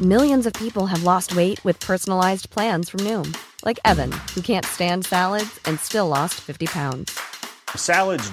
No in people's way wait پسائز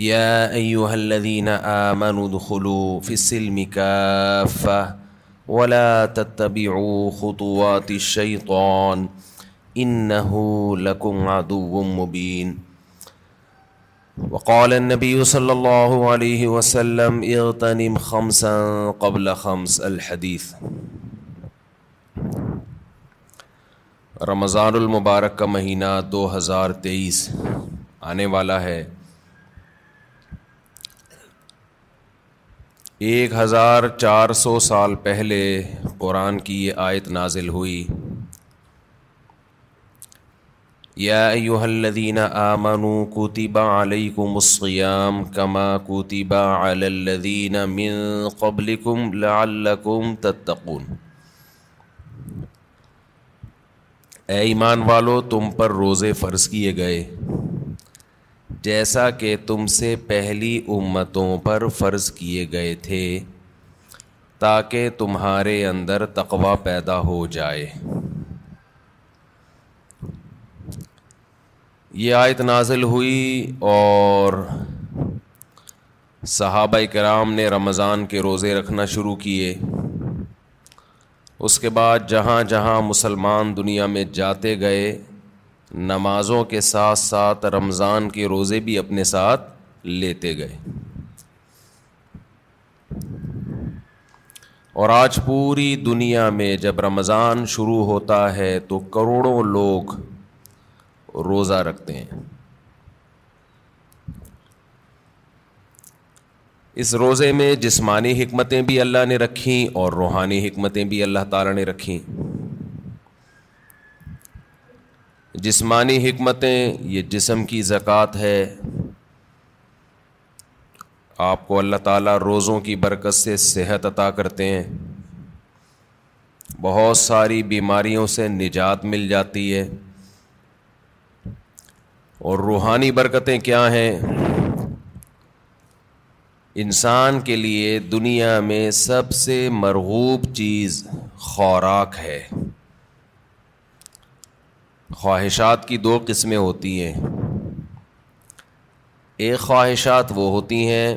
يا أيها الذين آمنوا في السلم كافة ولا تتبعوا خطوات الشيطان إنه لكم عدو مبين وقال النبي صلى الله عليه وسلم اغتنم خمسا قبل خمس الحدیث رمضان المبارک کا مہینہ دو ہزار تیئیس آنے والا ہے ایک ہزار چار سو سال پہلے قرآن کی یہ آیت نازل ہوئی یا ایوہ الذین آمنوا کتب علیکم الصیام کما علی الذین من قبلکم لعلکم تتقون اے ایمان والو تم پر روزے فرض کیے گئے جیسا کہ تم سے پہلی امتوں پر فرض کیے گئے تھے تاکہ تمہارے اندر تقوا پیدا ہو جائے یہ آیت نازل ہوئی اور صحابہ کرام نے رمضان کے روزے رکھنا شروع کیے اس کے بعد جہاں جہاں مسلمان دنیا میں جاتے گئے نمازوں کے ساتھ ساتھ رمضان کے روزے بھی اپنے ساتھ لیتے گئے اور آج پوری دنیا میں جب رمضان شروع ہوتا ہے تو کروڑوں لوگ روزہ رکھتے ہیں اس روزے میں جسمانی حکمتیں بھی اللہ نے رکھیں اور روحانی حکمتیں بھی اللہ تعالیٰ نے رکھیں جسمانی حکمتیں یہ جسم کی زکوٰۃ ہے آپ کو اللہ تعالیٰ روزوں کی برکت سے صحت عطا کرتے ہیں بہت ساری بیماریوں سے نجات مل جاتی ہے اور روحانی برکتیں کیا ہیں انسان کے لیے دنیا میں سب سے مرغوب چیز خوراک ہے خواہشات کی دو قسمیں ہوتی ہیں ایک خواہشات وہ ہوتی ہیں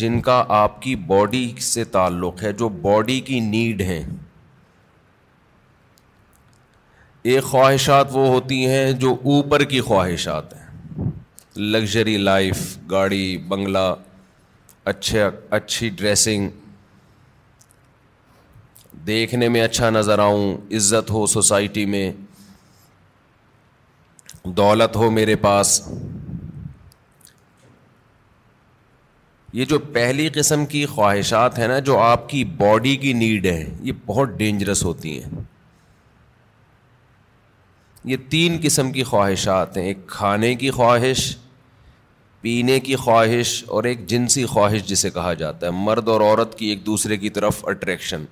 جن کا آپ کی باڈی سے تعلق ہے جو باڈی کی نیڈ ہیں ایک خواہشات وہ ہوتی ہیں جو اوپر کی خواہشات ہیں لگژری لائف گاڑی بنگلہ اچھے اچھی ڈریسنگ دیکھنے میں اچھا نظر آؤں عزت ہو سوسائٹی میں دولت ہو میرے پاس یہ جو پہلی قسم کی خواہشات ہیں نا جو آپ کی باڈی کی نیڈ ہیں یہ بہت ڈینجرس ہوتی ہیں یہ تین قسم کی خواہشات ہیں ایک کھانے کی خواہش پینے کی خواہش اور ایک جنسی خواہش جسے کہا جاتا ہے مرد اور عورت کی ایک دوسرے کی طرف اٹریکشن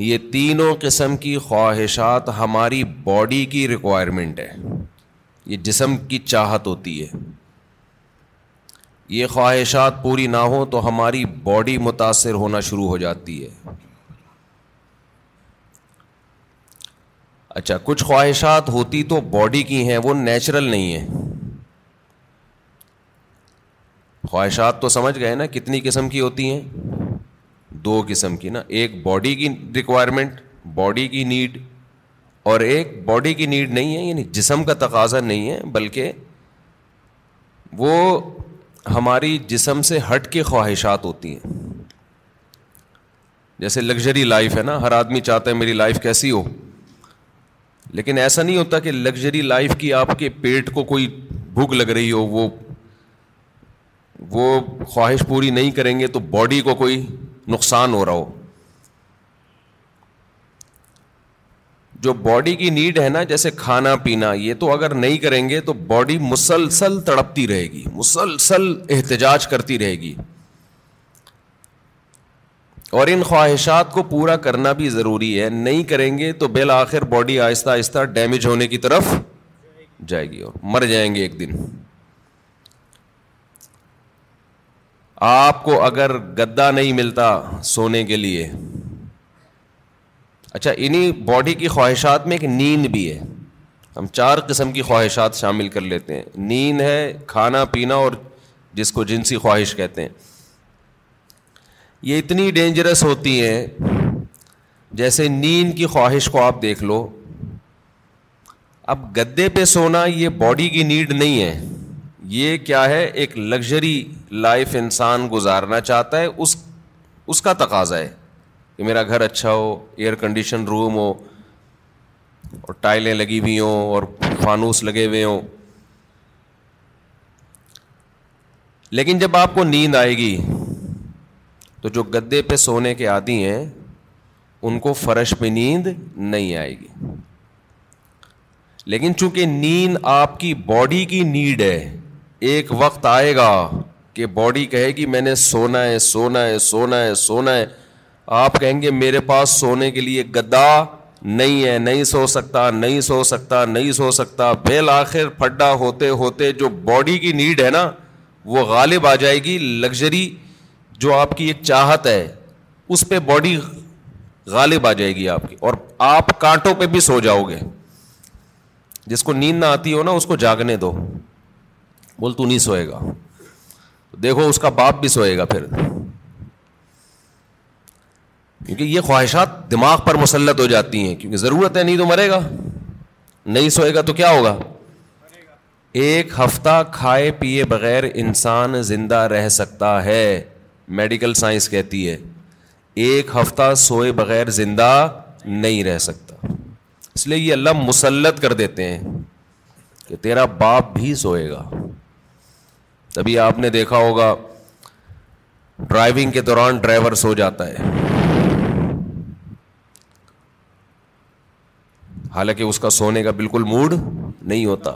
یہ تینوں قسم کی خواہشات ہماری باڈی کی ریکوائرمنٹ ہے یہ جسم کی چاہت ہوتی ہے یہ خواہشات پوری نہ ہوں تو ہماری باڈی متاثر ہونا شروع ہو جاتی ہے اچھا کچھ خواہشات ہوتی تو باڈی کی ہیں وہ نیچرل نہیں ہیں خواہشات تو سمجھ گئے نا کتنی قسم کی ہوتی ہیں دو قسم کی نا ایک باڈی کی ریکوائرمنٹ باڈی کی نیڈ اور ایک باڈی کی نیڈ نہیں ہے یعنی جسم کا تقاضا نہیں ہے بلکہ وہ ہماری جسم سے ہٹ کے خواہشات ہوتی ہیں جیسے لگژری لائف ہے نا ہر آدمی چاہتا ہے میری لائف کیسی ہو لیکن ایسا نہیں ہوتا کہ لگژری لائف کی آپ کے پیٹ کو کوئی بھوک لگ رہی ہو وہ وہ خواہش پوری نہیں کریں گے تو باڈی کو کوئی نقصان ہو رہا ہو جو باڈی کی نیڈ ہے نا جیسے کھانا پینا یہ تو اگر نہیں کریں گے تو باڈی مسلسل تڑپتی رہے گی مسلسل احتجاج کرتی رہے گی اور ان خواہشات کو پورا کرنا بھی ضروری ہے نہیں کریں گے تو بالآخر باڈی آہستہ آہستہ ڈیمیج ہونے کی طرف جائے گی اور مر جائیں گے ایک دن آپ کو اگر گدا نہیں ملتا سونے کے لیے اچھا انہیں باڈی کی خواہشات میں ایک نیند بھی ہے ہم چار قسم کی خواہشات شامل کر لیتے ہیں نیند ہے کھانا پینا اور جس کو جنسی خواہش کہتے ہیں یہ اتنی ڈینجرس ہوتی ہیں جیسے نیند کی خواہش کو آپ دیکھ لو اب گدے پہ سونا یہ باڈی کی نیڈ نہیں ہے یہ کیا ہے ایک لگژری لائف انسان گزارنا چاہتا ہے اس اس کا تقاضا ہے کہ میرا گھر اچھا ہو ایئر کنڈیشن روم ہو اور ٹائلیں لگی ہوئی ہوں اور فانوس لگے ہوئے ہوں لیکن جب آپ کو نیند آئے گی تو جو گدے پہ سونے کے آدی ہیں ان کو فرش پہ نیند نہیں آئے گی لیکن چونکہ نیند آپ کی باڈی کی نیڈ ہے ایک وقت آئے گا کہ باڈی کہے گی میں نے سونا ہے سونا ہے سونا ہے سونا ہے آپ کہیں گے میرے پاس سونے کے لیے گدا نہیں ہے نہیں سو سکتا نہیں سو سکتا نہیں سو سکتا بیل آخر پھڈا ہوتے ہوتے جو باڈی کی نیڈ ہے نا وہ غالب آ جائے گی لگژری جو آپ کی ایک چاہت ہے اس پہ باڈی غالب آ جائے گی آپ کی اور آپ کانٹوں پہ بھی سو جاؤ گے جس کو نیند نہ آتی ہو نا اس کو جاگنے دو بول تو نہیں سوئے گا دیکھو اس کا باپ بھی سوئے گا پھر کیونکہ یہ خواہشات دماغ پر مسلط ہو جاتی ہیں کیونکہ ضرورت ہے نہیں تو مرے گا نہیں سوئے گا تو کیا ہوگا ایک ہفتہ کھائے پیے بغیر انسان زندہ رہ سکتا ہے میڈیکل سائنس کہتی ہے ایک ہفتہ سوئے بغیر زندہ نہیں رہ سکتا اس لیے یہ اللہ مسلط کر دیتے ہیں کہ تیرا باپ بھی سوئے گا ابھی آپ نے دیکھا ہوگا ڈرائیونگ کے دوران ڈرائیور سو جاتا ہے حالانکہ اس کا سونے کا بالکل موڈ نہیں ہوتا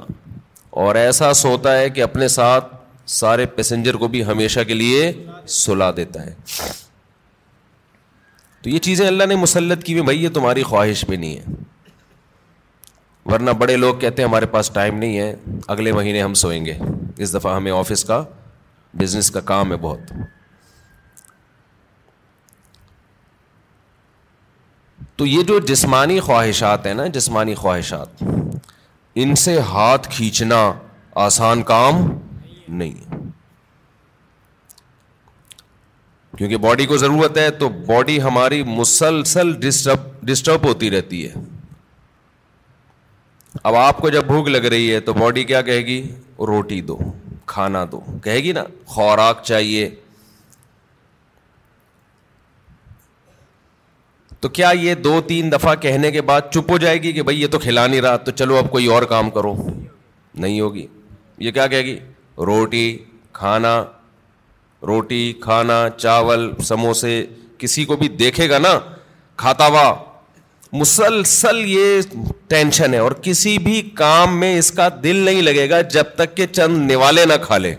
اور ایسا سوتا ہے کہ اپنے ساتھ سارے پیسنجر کو بھی ہمیشہ کے لیے سلا دیتا ہے تو یہ چیزیں اللہ نے مسلط کی ہوئی بھائی یہ تمہاری خواہش بھی نہیں ہے ورنہ بڑے لوگ کہتے ہیں ہمارے پاس ٹائم نہیں ہے اگلے مہینے ہم سوئیں گے اس دفعہ ہمیں آفس کا بزنس کا کام ہے بہت تو یہ جو جسمانی خواہشات ہیں نا جسمانی خواہشات ان سے ہاتھ کھینچنا آسان کام نہیں کیونکہ باڈی کو ضرورت ہے تو باڈی ہماری مسلسل ڈسٹرب ڈسٹرب ہوتی رہتی ہے اب آپ کو جب بھوک لگ رہی ہے تو باڈی کیا کہے گی روٹی دو کھانا دو کہے گی نا خوراک چاہیے تو کیا یہ دو تین دفعہ کہنے کے بعد چپ ہو جائے گی کہ بھائی یہ تو کھلا نہیں رہا تو چلو اب کوئی اور کام کرو نہیں ہوگی یہ کیا کہے گی روٹی کھانا روٹی کھانا چاول سموسے کسی کو بھی دیکھے گا نا کھاتا ہوا مسلسل یہ ٹینشن ہے اور کسی بھی کام میں اس کا دل نہیں لگے گا جب تک کہ چند نوالے نہ کھا لے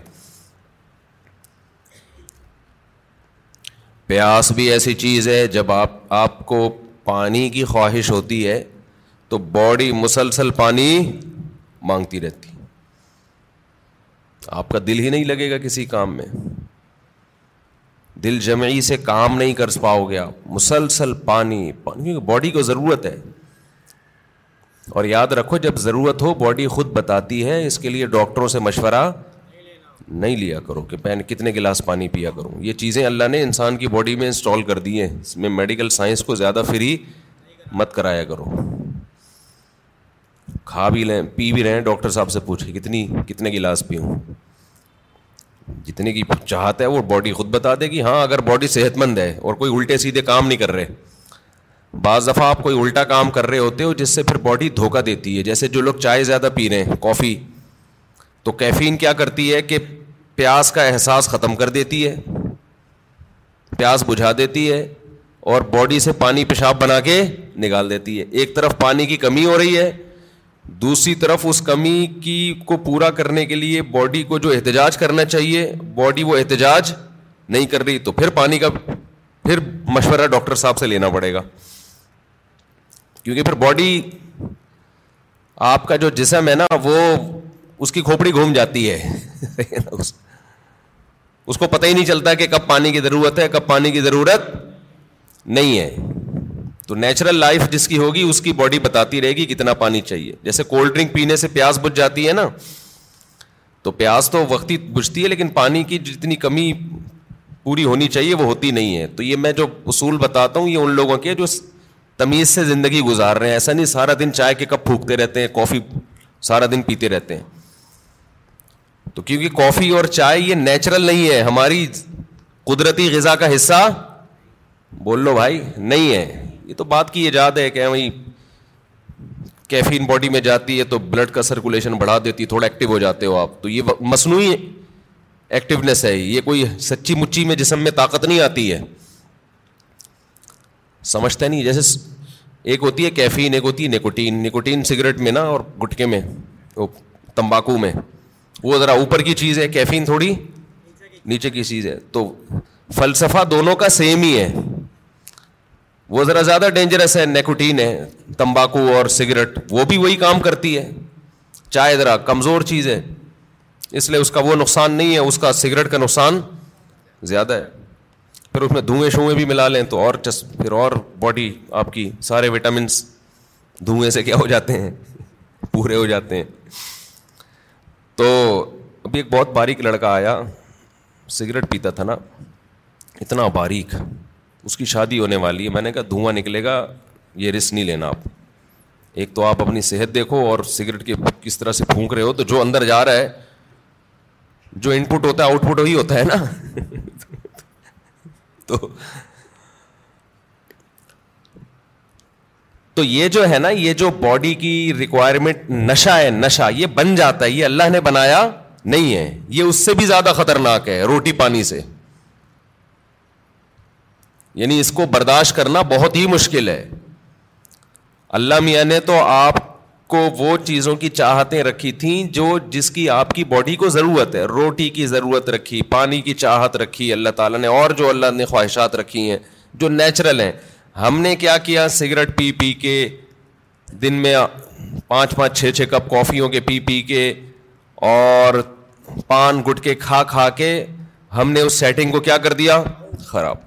پیاس بھی ایسی چیز ہے جب آپ آپ کو پانی کی خواہش ہوتی ہے تو باڈی مسلسل پانی مانگتی رہتی آپ کا دل ہی نہیں لگے گا کسی کام میں دل جمعی سے کام نہیں کر پاؤ گیا مسلسل پانی کیونکہ باڈی کو ضرورت ہے اور یاد رکھو جب ضرورت ہو باڈی خود بتاتی ہے اس کے لیے ڈاکٹروں سے مشورہ نہیں لیا کرو کہ کتنے گلاس پانی پیا کروں یہ چیزیں اللہ نے انسان کی باڈی میں انسٹال کر دی ہیں اس میں میڈیکل سائنس کو زیادہ فری مت کرایا کرو کھا بھی لیں پی بھی رہے ہیں ڈاکٹر صاحب سے پوچھیں کتنی کتنے گلاس پیوں جتنے کی چاہتا ہے وہ باڈی خود بتا دے گی ہاں اگر باڈی صحت مند ہے اور کوئی الٹے سیدھے کام نہیں کر رہے بعض دفعہ آپ کوئی الٹا کام کر رہے ہوتے ہو جس سے پھر باڈی دھوکہ دیتی ہے جیسے جو لوگ چائے زیادہ پی رہے ہیں کافی تو کیفین کیا کرتی ہے کہ پیاس کا احساس ختم کر دیتی ہے پیاس بجھا دیتی ہے اور باڈی سے پانی پیشاب بنا کے نکال دیتی ہے ایک طرف پانی کی کمی ہو رہی ہے دوسری طرف اس کمی کی کو پورا کرنے کے لیے باڈی کو جو احتجاج کرنا چاہیے باڈی وہ احتجاج نہیں کر رہی تو پھر پانی کا پھر مشورہ ڈاکٹر صاحب سے لینا پڑے گا کیونکہ پھر باڈی آپ کا جو جسم ہے نا وہ اس کی کھوپڑی گھوم جاتی ہے اس کو پتہ ہی نہیں چلتا کہ کب پانی کی ضرورت ہے کب پانی کی ضرورت نہیں ہے تو نیچرل لائف جس کی ہوگی اس کی باڈی بتاتی رہے گی کتنا پانی چاہیے جیسے کولڈ ڈرنک پینے سے پیاس بجھ جاتی ہے نا تو پیاس تو وقتی بجھتی ہے لیکن پانی کی جتنی کمی پوری ہونی چاہیے وہ ہوتی نہیں ہے تو یہ میں جو اصول بتاتا ہوں یہ ان لوگوں کے جو تمیز سے زندگی گزار رہے ہیں ایسا نہیں سارا دن چائے کے کپ پھونکتے رہتے ہیں کافی سارا دن پیتے رہتے ہیں تو کیونکہ کافی اور چائے یہ نیچرل نہیں ہے ہماری قدرتی غذا کا حصہ بول لو بھائی نہیں ہے یہ تو بات کی ایجاد ہے کہ وہی کیفین باڈی میں جاتی ہے تو بلڈ کا سرکولیشن بڑھا دیتی ہے تھوڑا ایکٹیو ہو جاتے ہو آپ تو یہ مصنوعی ایکٹیونیس ہے یہ کوئی سچی مچی میں جسم میں طاقت نہیں آتی ہے سمجھتا نہیں جیسے ایک ہوتی ہے کیفین ایک ہوتی ہے نکوٹین نکوٹین سگریٹ میں نا اور گٹکے میں وہ تمباکو میں وہ ذرا اوپر کی چیز ہے کیفین تھوڑی نیچے کی چیز ہے تو فلسفہ دونوں کا سیم ہی ہے وہ ذرا زیادہ ڈینجرس ہے نیکوٹین ہے تمباکو اور سگریٹ وہ بھی وہی کام کرتی ہے چائے ذرا کمزور چیز ہے اس لیے اس کا وہ نقصان نہیں ہے اس کا سگریٹ کا نقصان زیادہ ہے پھر اس میں دھوئیں شوئیں بھی ملا لیں تو اور چس پھر اور باڈی آپ کی سارے وٹامنس دھوئیں سے کیا ہو جاتے ہیں پورے ہو جاتے ہیں تو ابھی ایک بہت باریک لڑکا آیا سگریٹ پیتا تھا نا اتنا باریک اس کی شادی ہونے والی ہے میں نے کہا دھواں نکلے گا یہ رسک نہیں لینا آپ ایک تو آپ اپنی صحت دیکھو اور سگریٹ کے کس طرح سے پھونک رہے ہو تو جو اندر جا رہا ہے جو ان پٹ ہوتا ہے آؤٹ پٹ وہی ہوتا ہے نا تو یہ جو ہے نا یہ جو باڈی کی ریکوائرمنٹ نشا ہے نشا یہ بن جاتا ہے یہ اللہ نے بنایا نہیں ہے یہ اس سے بھی زیادہ خطرناک ہے روٹی پانی سے یعنی اس کو برداشت کرنا بہت ہی مشکل ہے اللہ میاں نے تو آپ کو وہ چیزوں کی چاہتیں رکھی تھیں جو جس کی آپ کی باڈی کو ضرورت ہے روٹی کی ضرورت رکھی پانی کی چاہت رکھی اللہ تعالیٰ نے اور جو اللہ نے خواہشات رکھی ہیں جو نیچرل ہیں ہم نے کیا کیا سگریٹ پی پی کے دن میں پانچ پانچ چھ چھ کپ کافیوں کے پی پی کے اور پان گٹ کے کھا کھا کے ہم نے اس سیٹنگ کو کیا کر دیا خراب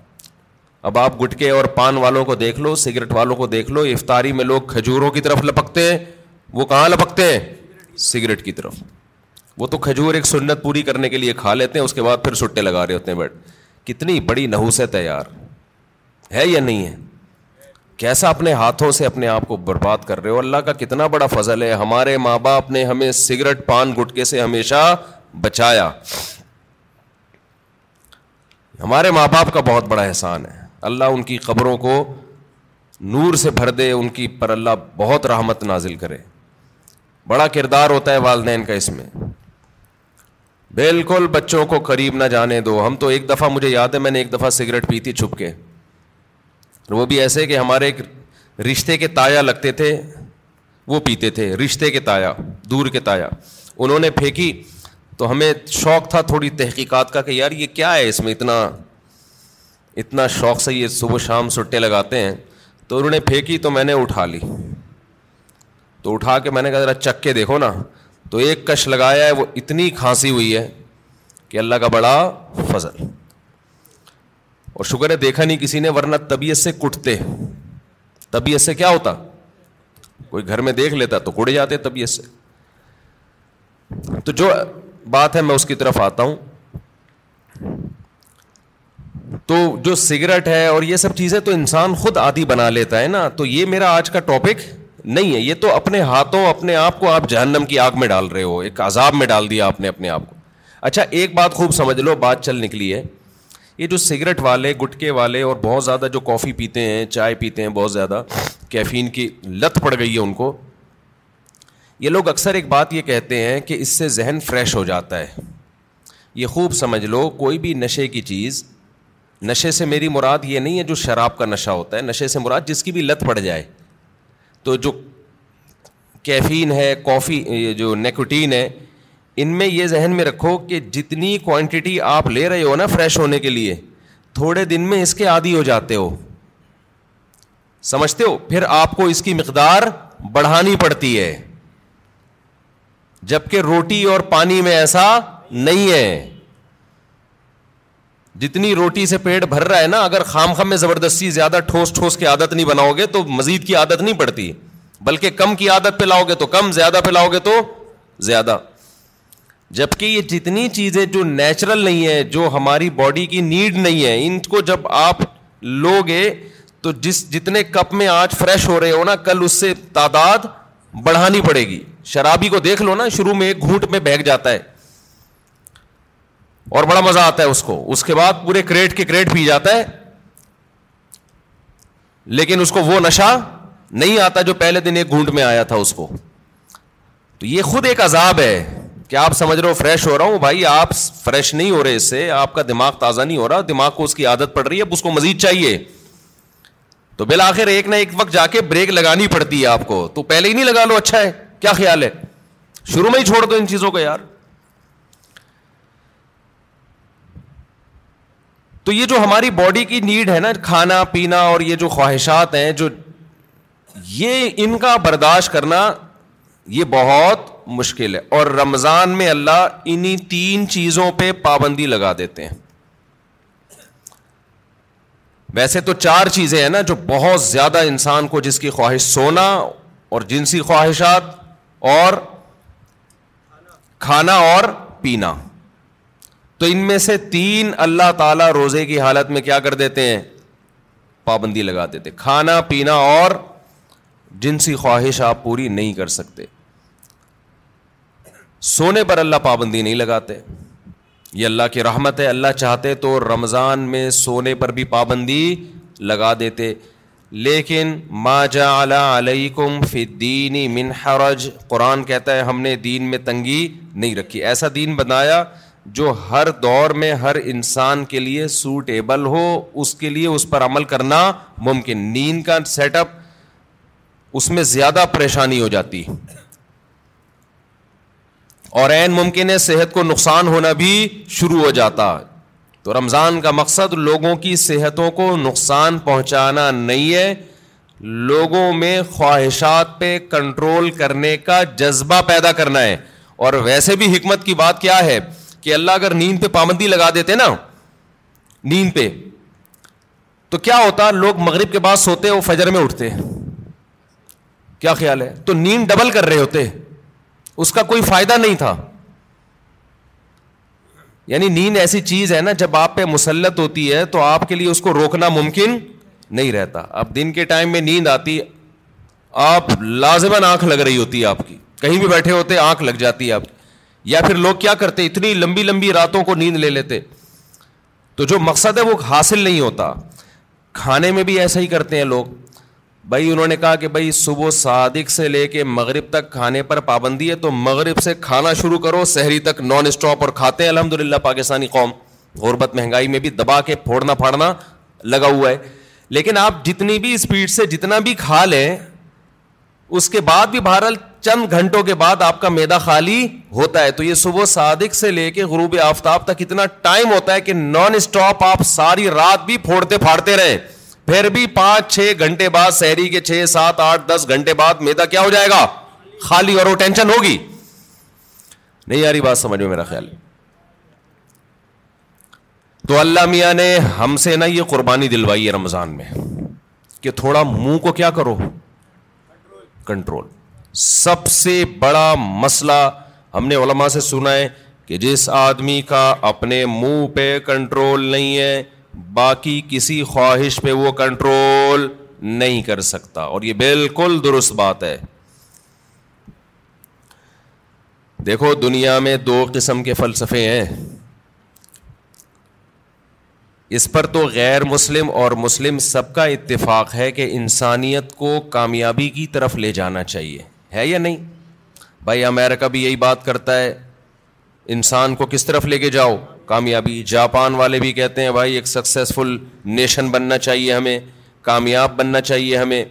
اب آپ گٹکے اور پان والوں کو دیکھ لو سگریٹ والوں کو دیکھ لو افطاری میں لوگ کھجوروں کی طرف لپکتے ہیں وہ کہاں لپکتے ہیں سگریٹ کی طرف وہ تو کھجور ایک سنت پوری کرنے کے لیے کھا لیتے ہیں اس کے بعد پھر سٹے لگا رہے ہوتے ہیں بیٹھ کتنی بڑی نحوس ہے تیار ہے یا نہیں ہے کیسا اپنے ہاتھوں سے اپنے آپ کو برباد کر رہے ہو اللہ کا کتنا بڑا فضل ہے ہمارے ماں باپ نے ہمیں سگریٹ پان گٹکے سے ہمیشہ بچایا ہمارے ماں باپ کا بہت بڑا احسان ہے اللہ ان کی قبروں کو نور سے بھر دے ان کی پر اللہ بہت رحمت نازل کرے بڑا کردار ہوتا ہے والدین کا اس میں بالکل بچوں کو قریب نہ جانے دو ہم تو ایک دفعہ مجھے یاد ہے میں نے ایک دفعہ سگریٹ پی تھی چھپ کے وہ بھی ایسے کہ ہمارے ایک رشتے کے تایا لگتے تھے وہ پیتے تھے رشتے کے تایا دور کے تایا انہوں نے پھینکی تو ہمیں شوق تھا تھوڑی تحقیقات کا کہ یار یہ کیا ہے اس میں اتنا اتنا شوق سے یہ صبح شام سٹے لگاتے ہیں تو انہوں نے پھینکی تو میں نے اٹھا لی تو اٹھا کے میں نے کہا ذرا چک کے دیکھو نا تو ایک کش لگایا ہے وہ اتنی کھانسی ہوئی ہے کہ اللہ کا بڑا فضل اور شکر ہے دیکھا نہیں کسی نے ورنہ طبیعت سے کٹتے طبیعت سے کیا ہوتا کوئی گھر میں دیکھ لیتا تو کڑ جاتے طبیعت سے تو جو بات ہے میں اس کی طرف آتا ہوں تو جو سگریٹ ہے اور یہ سب چیزیں تو انسان خود عادی بنا لیتا ہے نا تو یہ میرا آج کا ٹاپک نہیں ہے یہ تو اپنے ہاتھوں اپنے آپ کو آپ جہنم کی آگ میں ڈال رہے ہو ایک عذاب میں ڈال دیا آپ نے اپنے آپ کو اچھا ایک بات خوب سمجھ لو بات چل نکلی ہے یہ جو سگریٹ والے گٹکے والے اور بہت زیادہ جو کافی پیتے ہیں چائے پیتے ہیں بہت زیادہ کیفین کی لت پڑ گئی ہے ان کو یہ لوگ اکثر ایک بات یہ کہتے ہیں کہ اس سے ذہن فریش ہو جاتا ہے یہ خوب سمجھ لو کوئی بھی نشے کی چیز نشے سے میری مراد یہ نہیں ہے جو شراب کا نشہ ہوتا ہے نشے سے مراد جس کی بھی لت پڑ جائے تو جو کیفین ہے کافی جو نیکوٹین ہے ان میں یہ ذہن میں رکھو کہ جتنی کوانٹٹی آپ لے رہے ہو نا فریش ہونے کے لیے تھوڑے دن میں اس کے عادی ہو جاتے ہو سمجھتے ہو پھر آپ کو اس کی مقدار بڑھانی پڑتی ہے جبکہ روٹی اور پانی میں ایسا نہیں ہے جتنی روٹی سے پیٹ بھر رہا ہے نا اگر خام خام میں زبردستی زیادہ ٹھوس ٹھوس کی عادت نہیں بناؤ گے تو مزید کی عادت نہیں پڑتی بلکہ کم کی عادت پہ لاؤ گے تو کم زیادہ پہ لاؤ گے تو زیادہ جبکہ یہ جتنی چیزیں جو نیچرل نہیں ہے جو ہماری باڈی کی نیڈ نہیں ہے ان کو جب آپ لو گے تو جس جتنے کپ میں آج فریش ہو رہے ہو نا کل اس سے تعداد بڑھانی پڑے گی شرابی کو دیکھ لو نا شروع میں ایک گھونٹ میں بہگ جاتا ہے اور بڑا مزہ آتا ہے اس کو اس کے بعد پورے کریٹ کے کریٹ پی جاتا ہے لیکن اس کو وہ نشہ نہیں آتا جو پہلے دن ایک گھونٹ میں آیا تھا اس کو تو یہ خود ایک عذاب ہے کہ آپ سمجھ رہے ہو فریش ہو رہا ہوں بھائی آپ فریش نہیں ہو رہے اس سے آپ کا دماغ تازہ نہیں ہو رہا دماغ کو اس کی عادت پڑ رہی ہے اب اس کو مزید چاہیے تو بالآخر ایک نہ ایک وقت جا کے بریک لگانی پڑتی ہے آپ کو تو پہلے ہی نہیں لگا لو اچھا ہے کیا خیال ہے شروع میں ہی چھوڑ دو ان چیزوں کو یار تو یہ جو ہماری باڈی کی نیڈ ہے نا کھانا پینا اور یہ جو خواہشات ہیں جو یہ ان کا برداشت کرنا یہ بہت مشکل ہے اور رمضان میں اللہ انہیں تین چیزوں پہ پابندی لگا دیتے ہیں ویسے تو چار چیزیں ہیں نا جو بہت زیادہ انسان کو جس کی خواہش سونا اور جنسی خواہشات اور کھانا اور پینا تو ان میں سے تین اللہ تعالیٰ روزے کی حالت میں کیا کر دیتے ہیں پابندی لگا دیتے کھانا پینا اور جنسی خواہش آپ پوری نہیں کر سکتے سونے پر اللہ پابندی نہیں لگاتے یہ اللہ کی رحمت ہے اللہ چاہتے تو رمضان میں سونے پر بھی پابندی لگا دیتے لیکن ما جا علیکم فی من حرج قرآن کہتا ہے ہم نے دین میں تنگی نہیں رکھی ایسا دین بنایا جو ہر دور میں ہر انسان کے لیے سوٹیبل ہو اس کے لیے اس پر عمل کرنا ممکن نیند کا سیٹ اپ اس میں زیادہ پریشانی ہو جاتی اور این ممکن ہے صحت کو نقصان ہونا بھی شروع ہو جاتا تو رمضان کا مقصد لوگوں کی صحتوں کو نقصان پہنچانا نہیں ہے لوگوں میں خواہشات پہ کنٹرول کرنے کا جذبہ پیدا کرنا ہے اور ویسے بھی حکمت کی بات کیا ہے کہ اللہ اگر نیند پہ پابندی لگا دیتے نا نیند پہ تو کیا ہوتا لوگ مغرب کے بعد سوتے وہ فجر میں اٹھتے کیا خیال ہے تو نیند ڈبل کر رہے ہوتے اس کا کوئی فائدہ نہیں تھا یعنی نیند ایسی چیز ہے نا جب آپ پہ مسلط ہوتی ہے تو آپ کے لیے اس کو روکنا ممکن نہیں رہتا اب دن کے ٹائم میں نیند آتی آپ لازمن آنکھ لگ رہی ہوتی ہے آپ کی کہیں بھی بیٹھے ہوتے آنکھ لگ جاتی ہے آپ کی یا پھر لوگ کیا کرتے اتنی لمبی لمبی راتوں کو نیند لے لیتے تو جو مقصد ہے وہ حاصل نہیں ہوتا کھانے میں بھی ایسا ہی کرتے ہیں لوگ بھائی انہوں نے کہا کہ بھائی صبح صادق سے لے کے مغرب تک کھانے پر پابندی ہے تو مغرب سے کھانا شروع کرو شہری تک نان اسٹاپ اور کھاتے ہیں الحمد للہ پاکستانی قوم غربت مہنگائی میں بھی دبا کے پھوڑنا پھاڑنا لگا ہوا ہے لیکن آپ جتنی بھی اسپیڈ سے جتنا بھی کھا لیں اس کے بعد بھی بہرحال چند گھنٹوں کے بعد آپ کا میدا خالی ہوتا ہے تو یہ صبح صادق سے لے کے غروب آفتاب تک اتنا ٹائم ہوتا ہے کہ نان اسٹاپ آپ ساری رات بھی پھوڑتے پھاڑتے رہے پھر بھی پانچ چھ گھنٹے بعد شہری کے چھ سات آٹھ دس گھنٹے بعد میدا کیا ہو جائے گا خالی اور وہ ٹینشن ہوگی نہیں یاری بات سمجھ میں میرا خیال تو اللہ میاں نے ہم سے نا یہ قربانی دلوائی ہے رمضان میں کہ تھوڑا منہ کو کیا کرو کنٹرول سب سے بڑا مسئلہ ہم نے علماء سے سنا ہے کہ جس آدمی کا اپنے منہ پہ کنٹرول نہیں ہے باقی کسی خواہش پہ وہ کنٹرول نہیں کر سکتا اور یہ بالکل درست بات ہے دیکھو دنیا میں دو قسم کے فلسفے ہیں اس پر تو غیر مسلم اور مسلم سب کا اتفاق ہے کہ انسانیت کو کامیابی کی طرف لے جانا چاہیے ہے یا نہیں بھائی امیرکا بھی یہی بات کرتا ہے انسان کو کس طرف لے کے جاؤ کامیابی جاپان والے بھی کہتے ہیں بھائی ایک سکسیزفل نیشن بننا چاہیے ہمیں کامیاب بننا چاہیے ہمیں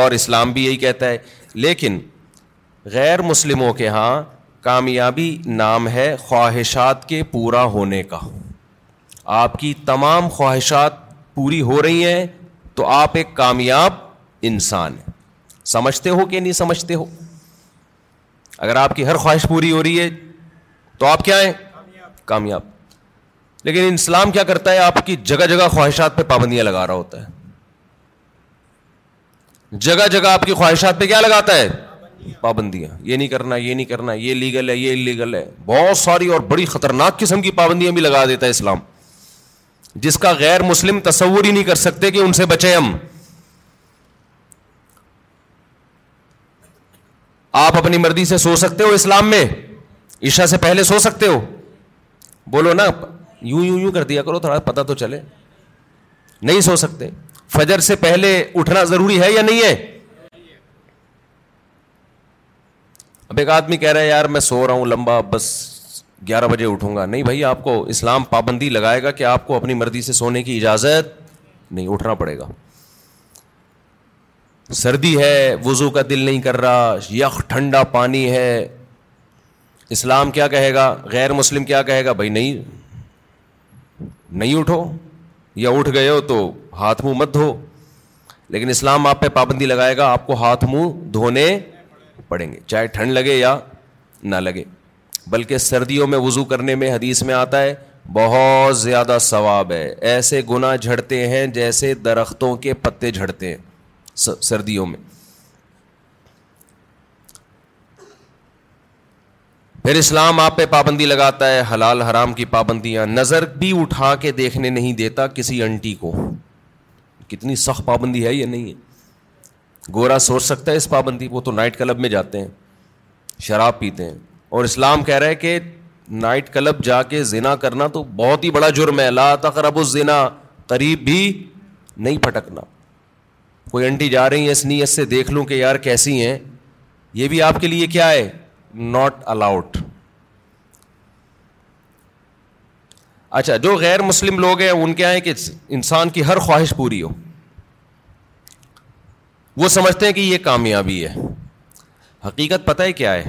اور اسلام بھی یہی کہتا ہے لیکن غیر مسلموں کے ہاں کامیابی نام ہے خواہشات کے پورا ہونے کا آپ کی تمام خواہشات پوری ہو رہی ہیں تو آپ ایک کامیاب انسان ہیں سمجھتے ہو کہ نہیں سمجھتے ہو اگر آپ کی ہر خواہش پوری ہو رہی ہے تو آپ کیا ہیں کامیاب لیکن اسلام کیا کرتا ہے آپ کی جگہ جگہ خواہشات پہ پابندیاں لگا رہا ہوتا ہے جگہ جگہ آپ کی خواہشات پہ کیا لگاتا ہے پابندیاں یہ نہیں کرنا یہ نہیں کرنا یہ لیگل ہے یہ ان لیگل ہے بہت ساری اور بڑی خطرناک قسم کی پابندیاں بھی لگا دیتا ہے اسلام جس کا غیر مسلم تصور ہی نہیں کر سکتے کہ ان سے بچے ہم آپ اپنی مرضی سے سو سکتے ہو اسلام میں عشا سے پہلے سو سکتے ہو بولو نا یوں یوں یوں کر دیا کرو تھوڑا پتہ تو چلے نہیں سو سکتے فجر سے پہلے اٹھنا ضروری ہے یا نہیں ہے اب ایک آدمی کہہ رہا ہے یار میں سو رہا ہوں لمبا بس گیارہ بجے اٹھوں گا نہیں بھائی آپ کو اسلام پابندی لگائے گا کہ آپ کو اپنی مرضی سے سونے کی اجازت نہیں اٹھنا پڑے گا سردی ہے وضو کا دل نہیں کر رہا یخ ٹھنڈا پانی ہے اسلام کیا کہے گا غیر مسلم کیا کہے گا بھائی نہیں نہیں اٹھو یا اٹھ گئے ہو تو ہاتھ منہ مت دھو لیکن اسلام آپ پہ پابندی لگائے گا آپ کو ہاتھ منہ دھونے پڑیں گے چاہے ٹھنڈ لگے یا نہ لگے بلکہ سردیوں میں وضو کرنے میں حدیث میں آتا ہے بہت زیادہ ثواب ہے ایسے گناہ جھڑتے ہیں جیسے درختوں کے پتے جھڑتے ہیں سردیوں میں پھر اسلام آپ پہ پابندی لگاتا ہے حلال حرام کی پابندیاں نظر بھی اٹھا کے دیکھنے نہیں دیتا کسی انٹی کو کتنی سخت پابندی ہے یا نہیں ہے گورا سوچ سکتا ہے اس پابندی وہ تو نائٹ کلب میں جاتے ہیں شراب پیتے ہیں اور اسلام کہہ رہا ہے کہ نائٹ کلب جا کے زنا کرنا تو بہت ہی بڑا جرم ہے لا تقرب الزنا قریب بھی نہیں پھٹکنا کوئی انٹی جا رہی ہیں اس نیت سے دیکھ لوں کہ یار کیسی ہیں یہ بھی آپ کے لیے کیا ہے ناٹ الاؤڈ اچھا جو غیر مسلم لوگ ہیں ان کے ہیں کہ انسان کی ہر خواہش پوری ہو وہ سمجھتے ہیں کہ یہ کامیابی ہے حقیقت پتہ ہے کیا ہے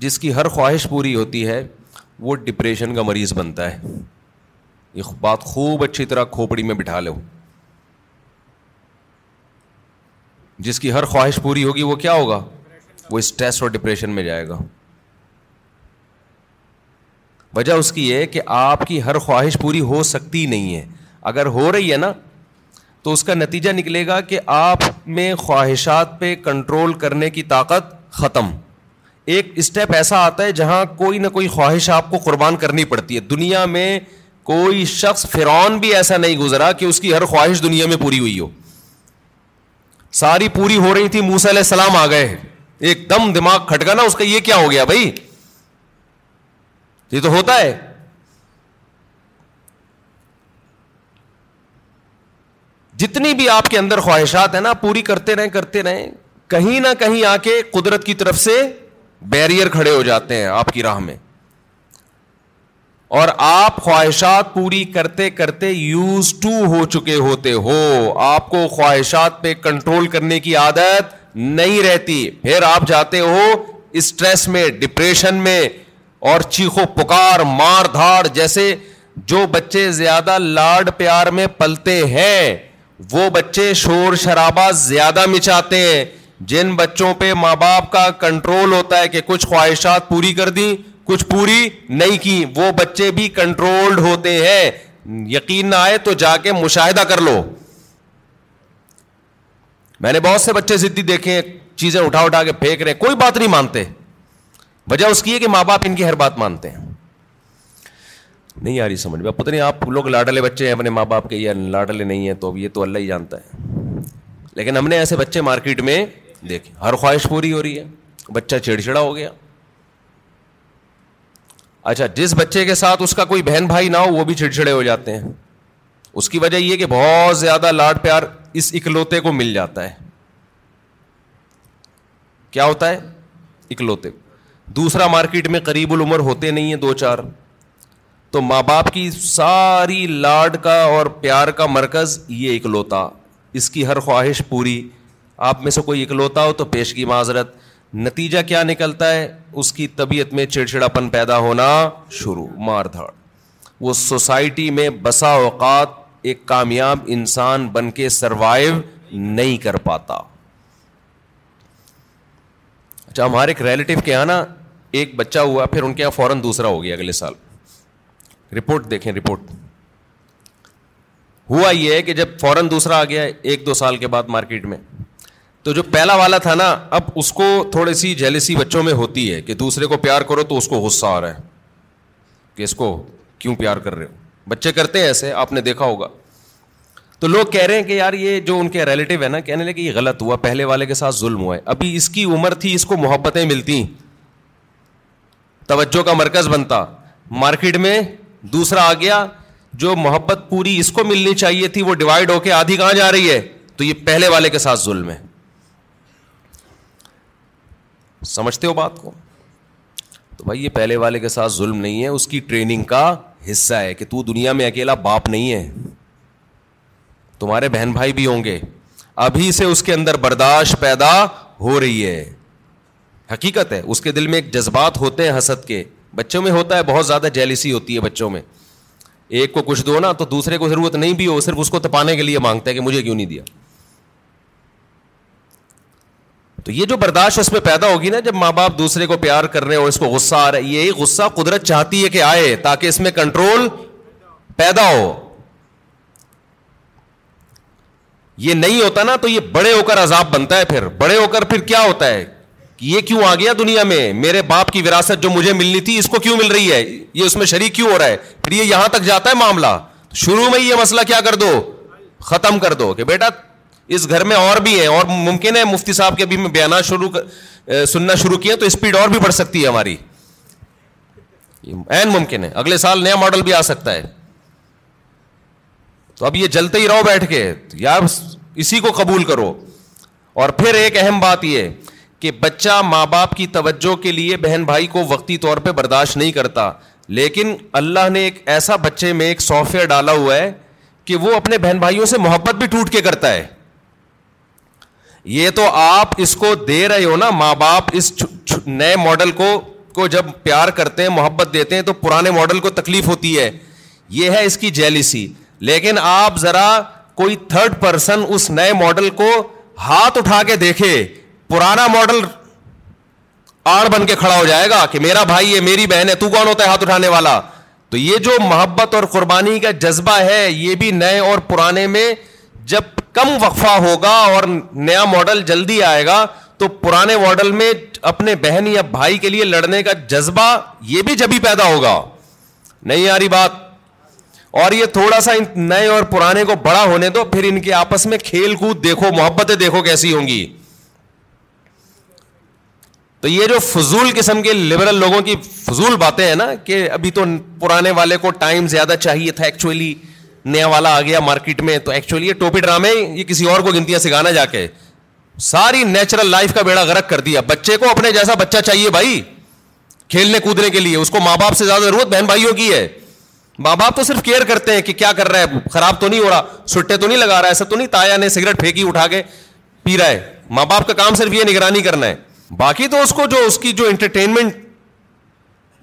جس کی ہر خواہش پوری ہوتی ہے وہ ڈپریشن کا مریض بنتا ہے یہ بات خوب اچھی طرح کھوپڑی میں بٹھا لو جس کی ہر خواہش پوری ہوگی وہ کیا ہوگا وہ اسٹریس اور ڈپریشن میں جائے گا وجہ اس کی یہ کہ آپ کی ہر خواہش پوری ہو سکتی نہیں ہے اگر ہو رہی ہے نا تو اس کا نتیجہ نکلے گا کہ آپ میں خواہشات پہ کنٹرول کرنے کی طاقت ختم ایک اسٹیپ ایسا آتا ہے جہاں کوئی نہ کوئی خواہش آپ کو قربان کرنی پڑتی ہے دنیا میں کوئی شخص فرعون بھی ایسا نہیں گزرا کہ اس کی ہر خواہش دنیا میں پوری ہوئی ہو ساری پوری ہو رہی تھی موس علیہ السلام آ گئے ایک دم دماغ کھٹ گا نا اس کا یہ کیا ہو گیا بھائی یہ تو ہوتا ہے جتنی بھی آپ کے اندر خواہشات ہیں نا پوری کرتے رہیں کرتے رہیں کہیں نہ کہیں آ کے قدرت کی طرف سے بیریئر کھڑے ہو جاتے ہیں آپ کی راہ میں اور آپ خواہشات پوری کرتے کرتے یوز ٹو ہو چکے ہوتے ہو آپ کو خواہشات پہ کنٹرول کرنے کی عادت نہیں رہتی پھر آپ جاتے ہو اسٹریس میں ڈپریشن میں اور چیخو پکار مار دھاڑ جیسے جو بچے زیادہ لاڈ پیار میں پلتے ہیں وہ بچے شور شرابہ زیادہ مچاتے ہیں جن بچوں پہ ماں باپ کا کنٹرول ہوتا ہے کہ کچھ خواہشات پوری کر دیں کچھ پوری نہیں کی وہ بچے بھی کنٹرولڈ ہوتے ہیں یقین نہ آئے تو جا کے مشاہدہ کر لو میں نے بہت سے بچے ضدی دیکھے ہیں چیزیں اٹھا اٹھا کے پھینک رہے کوئی بات نہیں مانتے وجہ اس کی ہے کہ ماں باپ ان کی ہر بات مانتے ہیں نہیں یاری سمجھ میں پتہ نہیں آپ لوگ لاڈلے بچے ہیں اپنے ماں باپ کے یا لاڈلے نہیں ہیں تو یہ تو اللہ ہی جانتا ہے لیکن ہم نے ایسے بچے مارکیٹ میں دیکھیں ہر خواہش پوری ہو رہی ہے بچہ چڑچڑا ہو گیا اچھا جس بچے کے ساتھ اس کا کوئی بہن بھائی نہ ہو وہ بھی چڑچڑے ہو جاتے ہیں اس کی وجہ یہ کہ بہت زیادہ لاڈ پیار اس اکلوتے کو مل جاتا ہے کیا ہوتا ہے اکلوتے دوسرا مارکیٹ میں قریب العمر ہوتے نہیں ہیں دو چار تو ماں باپ کی ساری لاڈ کا اور پیار کا مرکز یہ اکلوتا اس کی ہر خواہش پوری آپ میں سے کوئی اکلوتا ہو تو پیشگی معذرت نتیجہ کیا نکلتا ہے اس کی طبیعت میں چڑچڑاپن پیدا ہونا شروع مار دھاڑ وہ سوسائٹی میں بسا اوقات ایک کامیاب انسان بن کے سروائیو نہیں کر پاتا اچھا ہمارے ایک ریلیٹو کے یہاں نا ایک بچہ ہوا پھر ان کے یہاں فوراً دوسرا ہو گیا اگلے سال رپورٹ دیکھیں رپورٹ ہوا یہ ہے کہ جب فوراً دوسرا آ گیا ایک دو سال کے بعد مارکیٹ میں تو جو پہلا والا تھا نا اب اس کو تھوڑی سی جیلسی بچوں میں ہوتی ہے کہ دوسرے کو پیار کرو تو اس کو غصہ آ رہا ہے کہ اس کو کیوں پیار کر رہے ہو بچے کرتے ہیں ایسے آپ نے دیکھا ہوگا تو لوگ کہہ رہے ہیں کہ یار یہ جو ان کے ریلیٹیو ہے نا کہنے لگے یہ غلط ہوا پہلے والے کے ساتھ ظلم ہوا ہے ابھی اس کی عمر تھی اس کو محبتیں ملتی توجہ کا مرکز بنتا مارکیٹ میں دوسرا آ گیا جو محبت پوری اس کو ملنی چاہیے تھی وہ ڈیوائڈ ہو کے آدھی کہاں جا رہی ہے تو یہ پہلے والے کے ساتھ ظلم ہے سمجھتے ہو بات کو تو بھائی یہ پہلے والے کے ساتھ ظلم نہیں ہے اس کی ٹریننگ کا حصہ ہے کہ تو دنیا میں اکیلا باپ نہیں ہے تمہارے بہن بھائی بھی ہوں گے ابھی سے اس کے اندر برداشت پیدا ہو رہی ہے حقیقت ہے اس کے دل میں ایک جذبات ہوتے ہیں حسد کے بچوں میں ہوتا ہے بہت زیادہ جیلسی ہوتی ہے بچوں میں ایک کو کچھ دو نا تو دوسرے کو ضرورت نہیں بھی ہو صرف اس کو تپانے کے لیے مانگتا ہے کہ مجھے کیوں نہیں دیا تو یہ جو برداشت اس میں پیدا ہوگی نا جب ماں باپ دوسرے کو پیار کر رہے ہیں اور اس کو غصہ آ رہا ہے یہی غصہ قدرت چاہتی ہے کہ آئے تاکہ اس میں کنٹرول پیدا ہو یہ نہیں ہوتا نا تو یہ بڑے ہو کر عذاب بنتا ہے پھر بڑے ہو کر پھر کیا ہوتا ہے یہ کیوں آ گیا دنیا میں میرے باپ کی وراثت جو مجھے ملنی تھی اس کو کیوں مل رہی ہے یہ اس میں شریک کیوں ہو رہا ہے پھر یہ یہاں تک جاتا ہے معاملہ شروع میں یہ مسئلہ کیا کر دو ختم کر دو کہ بیٹا اس گھر میں اور بھی ہیں اور ممکن ہے مفتی صاحب کے ابھی میں بیانات شروع سننا شروع کیا تو اسپیڈ اور بھی بڑھ سکتی ہے ہماری این ممکن ہے اگلے سال نیا ماڈل بھی آ سکتا ہے تو اب یہ جلتے ہی رہو بیٹھ کے یار اسی کو قبول کرو اور پھر ایک اہم بات یہ کہ بچہ ماں باپ کی توجہ کے لیے بہن بھائی کو وقتی طور پہ برداشت نہیں کرتا لیکن اللہ نے ایک ایسا بچے میں ایک سافٹ ویئر ڈالا ہوا ہے کہ وہ اپنے بہن بھائیوں سے محبت بھی ٹوٹ کے کرتا ہے یہ تو آپ اس کو دے رہے ہو نا ماں باپ اس نئے ماڈل کو کو جب پیار کرتے ہیں محبت دیتے ہیں تو پرانے ماڈل کو تکلیف ہوتی ہے یہ ہے اس کی جیلیسی لیکن آپ ذرا کوئی تھرڈ پرسن اس نئے ماڈل کو ہاتھ اٹھا کے دیکھے پرانا ماڈل آڑ بن کے کھڑا ہو جائے گا کہ میرا بھائی ہے میری بہن ہے تو کون ہوتا ہے ہاتھ اٹھانے والا تو یہ جو محبت اور قربانی کا جذبہ ہے یہ بھی نئے اور پرانے میں جب کم وقفہ ہوگا اور نیا ماڈل جلدی آئے گا تو پرانے ماڈل میں اپنے بہن یا بھائی کے لیے لڑنے کا جذبہ یہ بھی جبھی پیدا ہوگا نہیں آ رہی بات اور یہ تھوڑا سا نئے اور پرانے کو بڑا ہونے دو پھر ان کے آپس میں کھیل کود دیکھو محبتیں دیکھو کیسی ہوں گی تو یہ جو فضول قسم کے لبرل لوگوں کی فضول باتیں ہیں نا کہ ابھی تو پرانے والے کو ٹائم زیادہ چاہیے تھا ایکچولی نیا والا آ گیا مارکیٹ میں تو ایکچولی یہ ٹوپی ڈرامے یہ کسی اور کو گنتیاں سکھانا جا کے ساری نیچرل لائف کا بیڑا غرق کر دیا بچے کو اپنے جیسا بچہ چاہیے بھائی کھیلنے کودنے کے لیے اس کو ماں باپ سے زیادہ ضرورت بہن بھائیوں کی ہے ماں باپ تو صرف کیئر کرتے ہیں کہ کیا کر رہا ہے خراب تو نہیں ہو رہا سٹے تو نہیں لگا رہا ایسا تو نہیں تایا نے سگریٹ پھینکی اٹھا کے پی رہا ہے ماں باپ کا کام صرف یہ نگرانی کرنا ہے باقی تو اس کو جو اس کی جو انٹرٹینمنٹ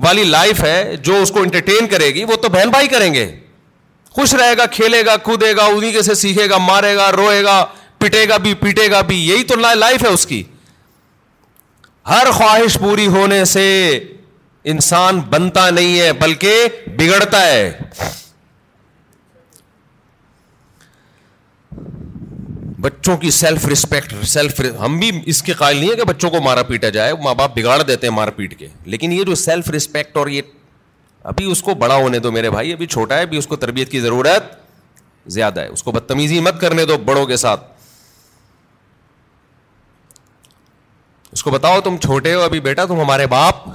والی لائف ہے جو اس کو انٹرٹین کرے گی وہ تو بہن بھائی کریں گے خوش رہے گا کھیلے گا کودے گا انہیں کے سے سیکھے گا مارے گا روئے گا پٹے گا بھی پیٹے گا بھی یہی تو لائف ہے اس کی ہر خواہش پوری ہونے سے انسان بنتا نہیں ہے بلکہ بگڑتا ہے بچوں کی سیلف ریسپیکٹ سیلف ہم بھی اس کے قائل نہیں ہے کہ بچوں کو مارا پیٹا جائے ماں باپ بگاڑ دیتے ہیں مار پیٹ کے لیکن یہ جو سیلف ریسپیکٹ اور یہ ابھی اس کو بڑا ہونے دو میرے بھائی ابھی چھوٹا ہے ابھی اس کو تربیت کی ضرورت زیادہ ہے اس کو بدتمیزی مت کرنے دو بڑوں کے ساتھ اس کو بتاؤ تم چھوٹے ہو ابھی بیٹا تم ہمارے باپ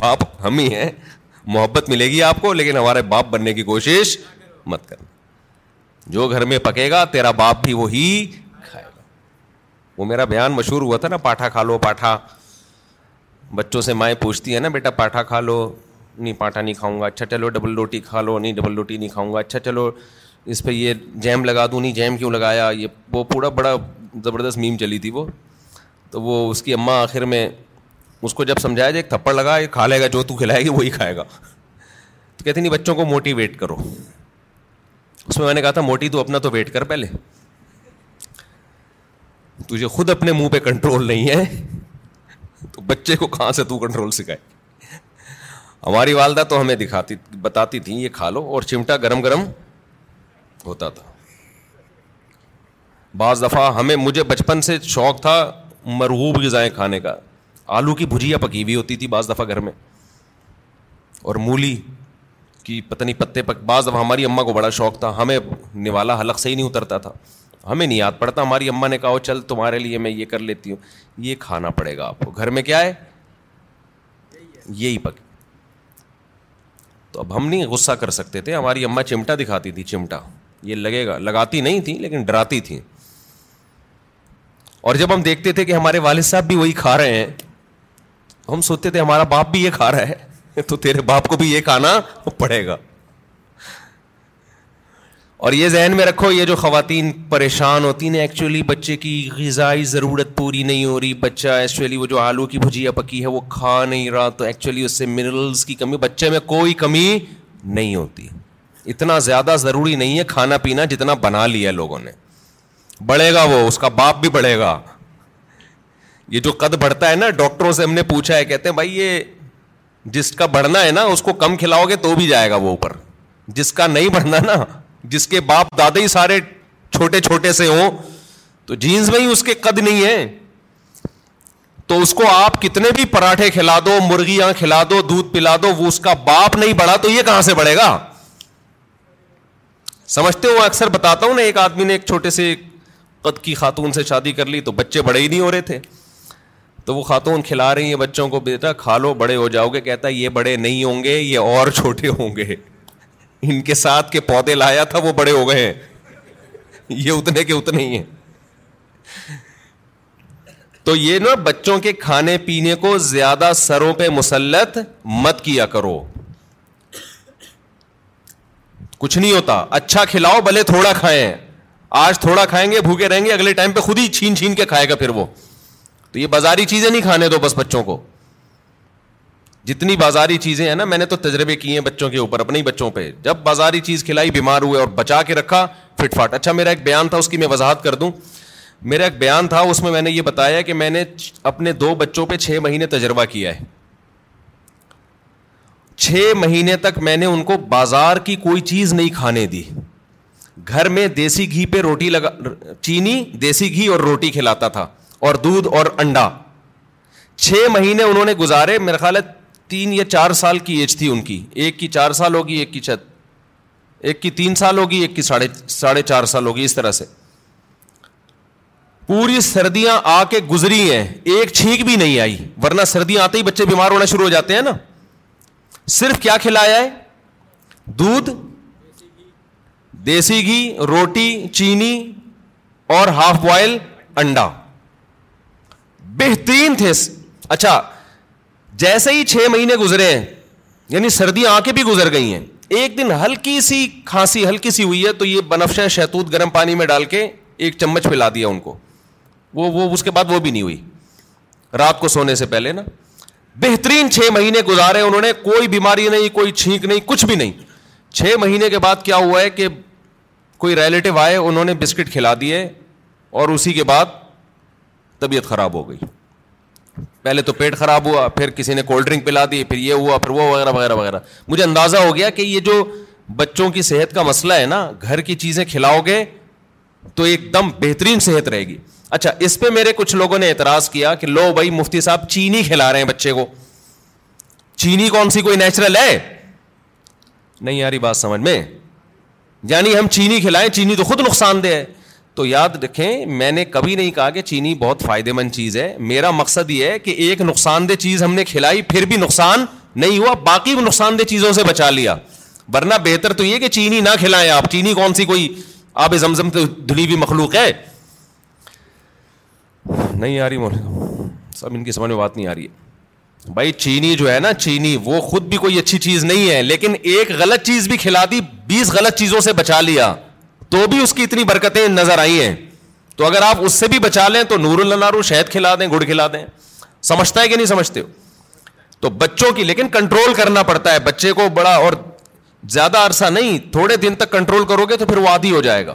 باپ ہم ہی ہیں محبت ملے گی آپ کو لیکن ہمارے باپ بننے کی کوشش مت کرنا جو گھر میں پکے گا تیرا باپ بھی وہی کھائے گا وہ میرا بیان مشہور ہوا تھا نا پاٹھا کھا لو پاٹھا بچوں سے مائیں پوچھتی ہے نا بیٹا پاٹھا کھا لو نہیں پاٹھا نہیں کھاؤں گا اچھا چلو ڈبل روٹی کھا لو نہیں ڈبل روٹی نہیں کھاؤں گا اچھا چلو اس پہ یہ جیم لگا دوں نہیں جیم کیوں لگایا یہ وہ پورا بڑا زبردست میم چلی تھی وہ تو وہ اس کی اماں آخر میں اس کو جب سمجھایا جائے ایک تھپڑ لگا یہ کھا لے گا جو تو کھلائے گی وہی کھائے گا تو کہتے نہیں بچوں کو موٹیویٹ کرو اس میں میں نے کہا تھا موٹی تو اپنا تو ویٹ کر پہلے تجھے خود اپنے منہ پہ کنٹرول نہیں ہے تو بچے کو کہاں سے تو کنٹرول سکھائے ہماری والدہ تو ہمیں دکھاتی بتاتی تھیں یہ کھا لو اور چمٹا گرم گرم ہوتا تھا بعض دفعہ ہمیں مجھے بچپن سے شوق تھا مرغوب غذائیں کھانے کا آلو کی بھجیا پکی ہوئی ہوتی تھی بعض دفعہ گھر میں اور مولی کی پتنی پتے پک بعض دفعہ ہماری اماں کو بڑا شوق تھا ہمیں نوالا حلق سے ہی نہیں اترتا تھا ہمیں نہیں یاد پڑتا ہماری اماں نے کہا چل تمہارے لیے میں یہ کر لیتی ہوں یہ کھانا پڑے گا آپ کو گھر میں کیا ہے یہی پک تو اب ہم نہیں غصہ کر سکتے تھے ہماری اماں چمٹا دکھاتی تھی چمٹا یہ لگے گا لگاتی نہیں تھی لیکن ڈراتی تھیں اور جب ہم دیکھتے تھے کہ ہمارے والد صاحب بھی وہی کھا رہے ہیں ہم سوچتے تھے ہمارا باپ بھی یہ کھا رہا ہے تو تیرے باپ کو بھی یہ کھانا پڑے گا اور یہ ذہن میں رکھو یہ جو خواتین پریشان ہوتی ہیں ایکچولی بچے کی غذائی ضرورت پوری نہیں ہو رہی بچہ ایکچولی وہ جو آلو کی بھجیا پکی ہے وہ کھا نہیں رہا تو ایکچولی اس سے منرلس کی کمی بچے میں کوئی کمی نہیں ہوتی اتنا زیادہ ضروری نہیں ہے کھانا پینا جتنا بنا لیا لوگوں نے بڑھے گا وہ اس کا باپ بھی بڑھے گا یہ جو قد بڑھتا ہے نا ڈاکٹروں سے ہم نے پوچھا ہے کہتے ہیں بھائی یہ جس کا بڑھنا ہے نا اس کو کم کھلاؤ گے تو بھی جائے گا وہ اوپر جس کا نہیں بڑھنا نا جس کے باپ دادا ہی سارے چھوٹے چھوٹے سے ہوں تو جینس میں ہی اس کے قد نہیں ہے تو اس کو آپ کتنے بھی پراٹھے کھلا دو مرغیاں کھلا دو دودھ پلا دو وہ اس کا باپ نہیں بڑھا تو یہ کہاں سے بڑھے گا سمجھتے ہو اکثر بتاتا ہوں نا ایک آدمی نے ایک چھوٹے سے قد کی خاتون سے شادی کر لی تو بچے بڑے ہی نہیں ہو رہے تھے تو وہ خاتون کھلا رہی ہیں بچوں کو بیٹا کھا لو بڑے ہو جاؤ گے کہتا ہے یہ بڑے نہیں ہوں گے یہ اور چھوٹے ہوں گے ان کے ساتھ کے پودے لایا تھا وہ بڑے ہو گئے ہیں یہ اتنے کے اتنے ہی ہیں تو یہ نا بچوں کے کھانے پینے کو زیادہ سروں پہ مسلط مت کیا کرو کچھ نہیں ہوتا اچھا کھلاؤ بھلے تھوڑا کھائیں آج تھوڑا کھائیں گے بھوکے رہیں گے اگلے ٹائم پہ خود ہی چھین چھین کے کھائے گا پھر وہ تو یہ بازاری چیزیں نہیں کھانے دو بس بچوں کو جتنی بازاری چیزیں ہیں نا میں نے تو تجربے کیے ہیں بچوں کے اوپر اپنے ہی بچوں پہ جب بازاری چیز کھلائی بیمار ہوئے اور بچا کے رکھا فٹ فاٹ اچھا میرا ایک بیان تھا اس کی میں وضاحت کر دوں میرا ایک بیان تھا اس میں میں نے یہ بتایا کہ میں نے اپنے دو بچوں پہ چھ مہینے تجربہ کیا ہے چھ مہینے تک میں نے ان کو بازار کی کوئی چیز نہیں کھانے دی گھر میں دیسی گھی پہ روٹی لگا چینی دیسی گھی اور روٹی کھلاتا تھا اور دودھ اور انڈا چھ مہینے انہوں نے گزارے میرا خیال ہے تین یا چار سال کی ایج تھی ان کی ایک کی چار سال ہوگی ایک کی کی ایک تین سال ہوگی ایک کی ساڑھے ساڑھے چار سال ہوگی اس طرح سے پوری سردیاں آ کے گزری ہیں ایک چھینک بھی نہیں آئی ورنہ سردیاں آتے ہی بچے بیمار ہونا شروع ہو جاتے ہیں نا صرف کیا کھلایا ہے دودھ دیسی گھی روٹی چینی اور ہاف بوائل انڈا بہترین تھے اچھا جیسے ہی چھ مہینے گزرے ہیں یعنی سردیاں آ کے بھی گزر گئی ہیں ایک دن ہلکی سی کھانسی ہلکی سی ہوئی ہے تو یہ بنفشاں شہتوت گرم پانی میں ڈال کے ایک چمچ پلا دیا ان کو وہ وہ اس کے بعد وہ بھی نہیں ہوئی رات کو سونے سے پہلے نا بہترین چھ مہینے گزارے انہوں نے کوئی بیماری نہیں کوئی چھینک نہیں کچھ بھی نہیں چھ مہینے کے بعد کیا ہوا ہے کہ کوئی ریلیٹو آئے انہوں نے بسکٹ کھلا دیے اور اسی کے بعد طبیعت خراب ہو گئی پہلے تو پیٹ خراب ہوا پھر کسی نے کولڈ ڈرنک پلا دی پھر یہ ہوا پھر وہ وغیرہ وغیرہ وغیرہ مجھے اندازہ ہو گیا کہ یہ جو بچوں کی صحت کا مسئلہ ہے نا گھر کی چیزیں کھلاؤ گے تو ایک دم بہترین صحت رہے گی اچھا اس پہ میرے کچھ لوگوں نے اعتراض کیا کہ لو بھائی مفتی صاحب چینی کھلا رہے ہیں بچے کو چینی کون سی کوئی نیچرل ہے نہیں یاری بات سمجھ میں یعنی ہم چینی کھلائیں چینی تو خود نقصان دہ ہے تو یاد رکھیں میں نے کبھی نہیں کہا کہ چینی بہت فائدے مند چیز ہے میرا مقصد یہ ہے کہ ایک نقصان دہ چیز ہم نے کھلائی پھر بھی نقصان نہیں ہوا باقی نقصان دہ چیزوں سے بچا لیا ورنہ بہتر تو یہ کہ چینی نہ کھلائیں آپ چینی کون سی کوئی آب زمزم تو دھلی ہوئی مخلوق ہے نہیں آ رہی سب ان کی سمجھ میں بات نہیں آ رہی ہے بھائی چینی جو ہے نا چینی وہ خود بھی کوئی اچھی چیز نہیں ہے لیکن ایک غلط چیز بھی کھلا دی بیس غلط چیزوں سے بچا لیا تو بھی اس کی اتنی برکتیں نظر آئی ہیں تو اگر آپ اس سے بھی بچا لیں تو نور النارو شہد کھلا دیں گڑ کھلا دیں سمجھتا ہے کہ نہیں سمجھتے ہو تو بچوں کی لیکن کنٹرول کرنا پڑتا ہے بچے کو بڑا اور زیادہ عرصہ نہیں تھوڑے دن تک کنٹرول کرو گے تو پھر وہ آدھی ہو جائے گا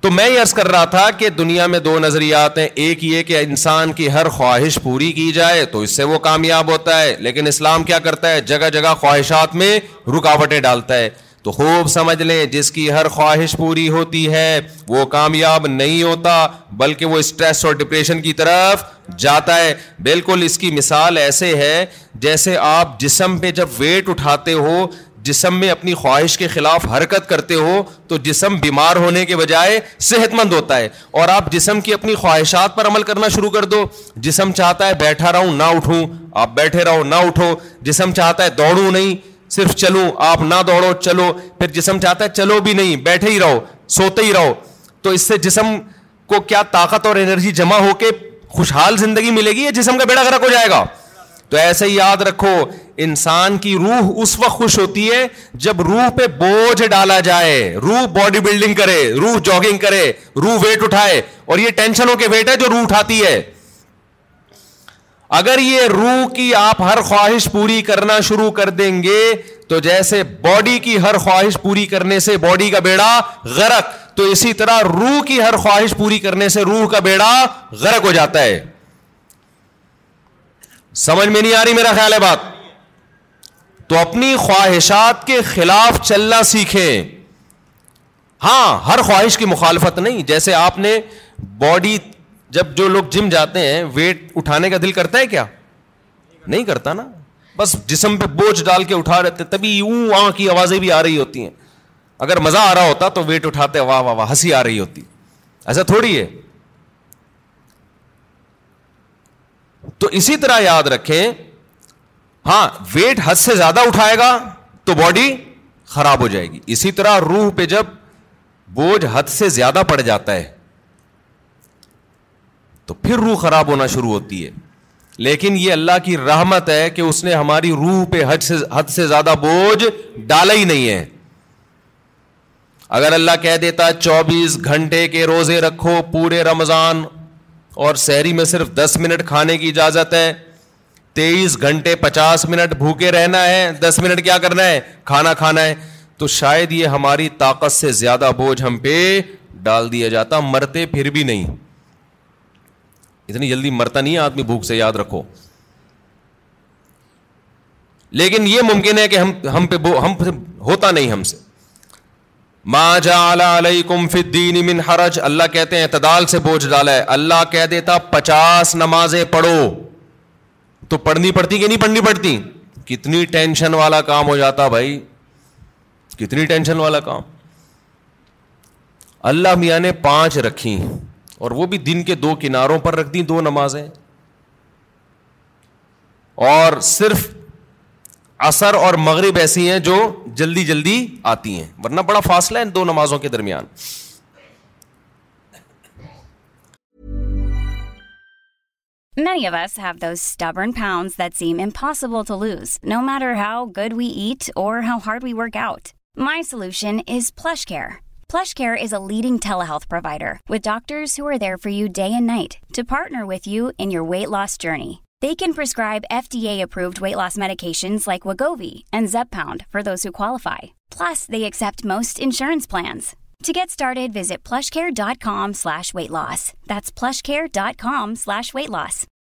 تو میں یہ عرض کر رہا تھا کہ دنیا میں دو نظریات ہیں ایک یہ کہ انسان کی ہر خواہش پوری کی جائے تو اس سے وہ کامیاب ہوتا ہے لیکن اسلام کیا کرتا ہے جگہ جگہ خواہشات میں رکاوٹیں ڈالتا ہے تو خوب سمجھ لیں جس کی ہر خواہش پوری ہوتی ہے وہ کامیاب نہیں ہوتا بلکہ وہ اسٹریس اور ڈپریشن کی طرف جاتا ہے بالکل اس کی مثال ایسے ہے جیسے آپ جسم پہ جب ویٹ اٹھاتے ہو جسم میں اپنی خواہش کے خلاف حرکت کرتے ہو تو جسم بیمار ہونے کے بجائے صحت مند ہوتا ہے اور آپ جسم کی اپنی خواہشات پر عمل کرنا شروع کر دو جسم چاہتا ہے بیٹھا رہوں نہ اٹھوں آپ بیٹھے رہو نہ اٹھو جسم چاہتا ہے دوڑوں نہیں صرف چلو آپ نہ دوڑو چلو پھر جسم چاہتا ہے چلو بھی نہیں بیٹھے ہی رہو سوتے ہی رہو تو اس سے جسم کو کیا طاقت اور انرجی جمع ہو کے خوشحال زندگی ملے گی یا جسم کا بیڑا گرک ہو جائے گا تو ایسے ہی یاد رکھو انسان کی روح اس وقت خوش ہوتی ہے جب روح پہ بوجھ ڈالا جائے روح باڈی بلڈنگ کرے روح جاگنگ کرے روح ویٹ اٹھائے اور یہ ٹینشنوں کے ویٹ ہے جو روح اٹھاتی ہے اگر یہ روح کی آپ ہر خواہش پوری کرنا شروع کر دیں گے تو جیسے باڈی کی ہر خواہش پوری کرنے سے باڈی کا بیڑا غرق تو اسی طرح روح کی ہر خواہش پوری کرنے سے روح کا بیڑا غرق ہو جاتا ہے سمجھ میں نہیں آ رہی میرا خیال ہے بات تو اپنی خواہشات کے خلاف چلنا سیکھیں ہاں ہر خواہش کی مخالفت نہیں جیسے آپ نے باڈی جب جو لوگ جم جاتے ہیں ویٹ اٹھانے کا دل کرتا ہے کیا نہیں کرتا نا بس جسم پہ بوجھ ڈال کے اٹھا رہتے تبھی اون آوازیں بھی آ رہی ہوتی ہیں اگر مزہ آ رہا ہوتا تو ویٹ اٹھاتے واہ واہ واہ ہنسی آ رہی ہوتی ایسا تھوڑی ہے تو اسی طرح یاد رکھیں ہاں ویٹ حد سے زیادہ اٹھائے گا تو باڈی خراب ہو جائے گی اسی طرح روح پہ جب بوجھ حد سے زیادہ پڑ جاتا ہے تو پھر روح خراب ہونا شروع ہوتی ہے لیکن یہ اللہ کی رحمت ہے کہ اس نے ہماری روح پہ حد سے زیادہ بوجھ ڈالا ہی نہیں ہے اگر اللہ کہہ دیتا چوبیس گھنٹے کے روزے رکھو پورے رمضان اور شہری میں صرف دس منٹ کھانے کی اجازت ہے تیئیس گھنٹے پچاس منٹ بھوکے رہنا ہے دس منٹ کیا کرنا ہے کھانا کھانا ہے تو شاید یہ ہماری طاقت سے زیادہ بوجھ ہم پہ ڈال دیا جاتا مرتے پھر بھی نہیں اتنی جلدی مرتا نہیں ہے آدمی بھوک سے یاد رکھو لیکن یہ ممکن ہے کہ ہم ہم ہم ہم پہ ہوتا نہیں سے ما حرج اللہ کہتے ہیں اعتدال سے بوجھ ڈالا ہے اللہ کہہ دیتا پچاس نمازیں پڑھو تو پڑھنی پڑتی کہ نہیں پڑھنی پڑتی کتنی ٹینشن والا کام ہو جاتا بھائی کتنی ٹینشن والا کام اللہ میاں نے پانچ رکھی اور وہ بھی دن کے دو کناروں پر رکھ دیں دو نمازیں اور صرف اثر اور مغرب ایسی ہیں جو جلدی جلدی آتی ہیں ورنہ بڑا فاصلہ ہے ان دو نمازوں کے درمیان many of us have this stubborn pounds that seem impossible to lose no matter how good we eat اور how hard we work out my solution is PlushCare PlushCare is a leading telehealth provider with doctors who are there for you day and night to partner with you in your weight loss journey. They can prescribe FDA-approved weight loss medications like Wegovy and Zepbound for those who qualify. Plus, they accept most insurance plans. To get started, visit plushcare.com/weightloss. That's plushcare.com/weightloss.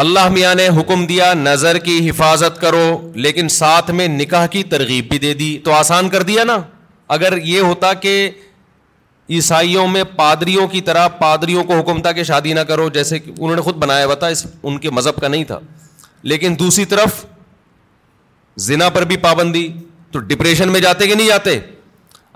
Allah میاں نے حکم دیا نظر کی حفاظت کرو لیکن ساتھ میں نکاح کی ترغیب بھی دے دی تو آسان کر دیا نا اگر یہ ہوتا کہ عیسائیوں میں پادریوں کی طرح پادریوں کو حکم تھا کہ شادی نہ کرو جیسے کہ انہوں نے خود بنایا ہوا تھا اس ان کے مذہب کا نہیں تھا لیکن دوسری طرف زنا پر بھی پابندی تو ڈپریشن میں جاتے کہ نہیں جاتے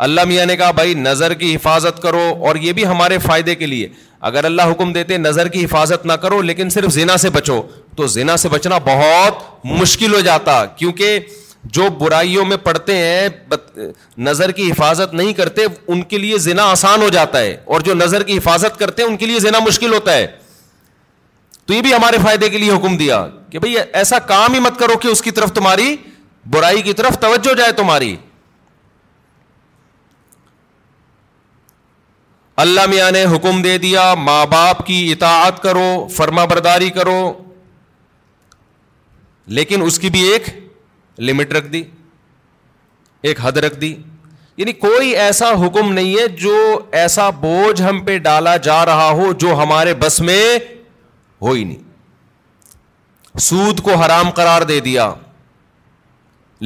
اللہ میاں نے کہا بھائی نظر کی حفاظت کرو اور یہ بھی ہمارے فائدے کے لیے اگر اللہ حکم دیتے نظر کی حفاظت نہ کرو لیکن صرف زینا سے بچو تو زنا سے بچنا بہت مشکل ہو جاتا کیونکہ جو برائیوں میں پڑھتے ہیں نظر کی حفاظت نہیں کرتے ان کے لیے زنا آسان ہو جاتا ہے اور جو نظر کی حفاظت کرتے ہیں ان کے لیے زنا مشکل ہوتا ہے تو یہ بھی ہمارے فائدے کے لیے حکم دیا کہ بھائی ایسا کام ہی مت کرو کہ اس کی طرف تمہاری برائی کی طرف توجہ جائے تمہاری اللہ میاں نے حکم دے دیا ماں باپ کی اطاعت کرو فرما برداری کرو لیکن اس کی بھی ایک لمٹ رکھ دی ایک حد رکھ دی یعنی کوئی ایسا حکم نہیں ہے جو ایسا بوجھ ہم پہ ڈالا جا رہا ہو جو ہمارے بس میں ہو ہی نہیں سود کو حرام قرار دے دیا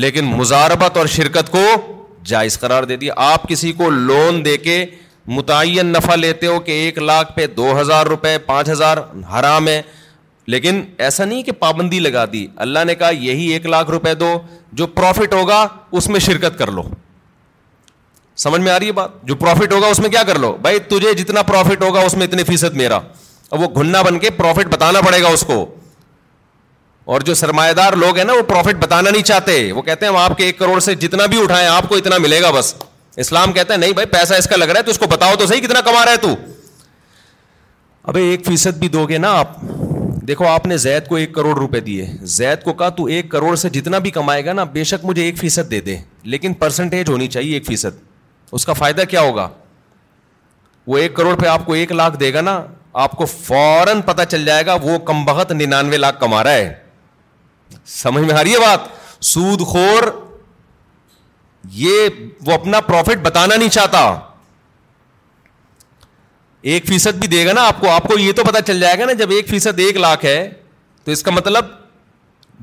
لیکن مزاربت اور شرکت کو جائز قرار دے دیا آپ کسی کو لون دے کے متعین نفع لیتے ہو کہ ایک لاکھ پہ دو ہزار روپے پانچ ہزار حرام ہے لیکن ایسا نہیں کہ پابندی لگا دی اللہ نے کہا یہی ایک لاکھ روپے دو جو پروفٹ ہوگا اس میں شرکت کر لو سمجھ میں آ رہی ہے بات جو پروفٹ ہوگا اس میں کیا کر لو بھائی تجھے جتنا پروفٹ ہوگا اس میں اتنی فیصد میرا اب وہ گھننا بن کے پروفٹ بتانا پڑے گا اس کو اور جو سرمایہ دار لوگ ہیں نا وہ پروفٹ بتانا نہیں چاہتے وہ کہتے ہیں ہم آپ کے ایک کروڑ سے جتنا بھی اٹھائیں آپ کو اتنا ملے گا بس اسلام کہتا ہے نہیں بھائی پیسہ اس کا لگ رہا ہے تو اس کو بتاؤ تو صحیح کتنا کما رہا ہے تو ابھی ایک فیصد بھی دو گے نا آپ دیکھو آپ نے زید کو ایک کروڑ روپے دیے زید کو کہا تو ایک کروڑ سے جتنا بھی کمائے گا نا بے شک مجھے ایک فیصد دے دے لیکن پرسنٹیج ہونی چاہیے ایک فیصد اس کا فائدہ کیا ہوگا وہ ایک کروڑ پہ آپ کو ایک لاکھ دے گا نا آپ کو فوراً پتا چل جائے گا وہ کم بہت ننانوے لاکھ کما رہا ہے سمجھ میں آ رہی ہے بات سود خور یہ وہ اپنا پروفٹ بتانا نہیں چاہتا ایک فیصد بھی دے گا نا آپ کو آپ کو یہ تو پتا چل جائے گا نا جب ایک فیصد ایک لاکھ ہے تو اس کا مطلب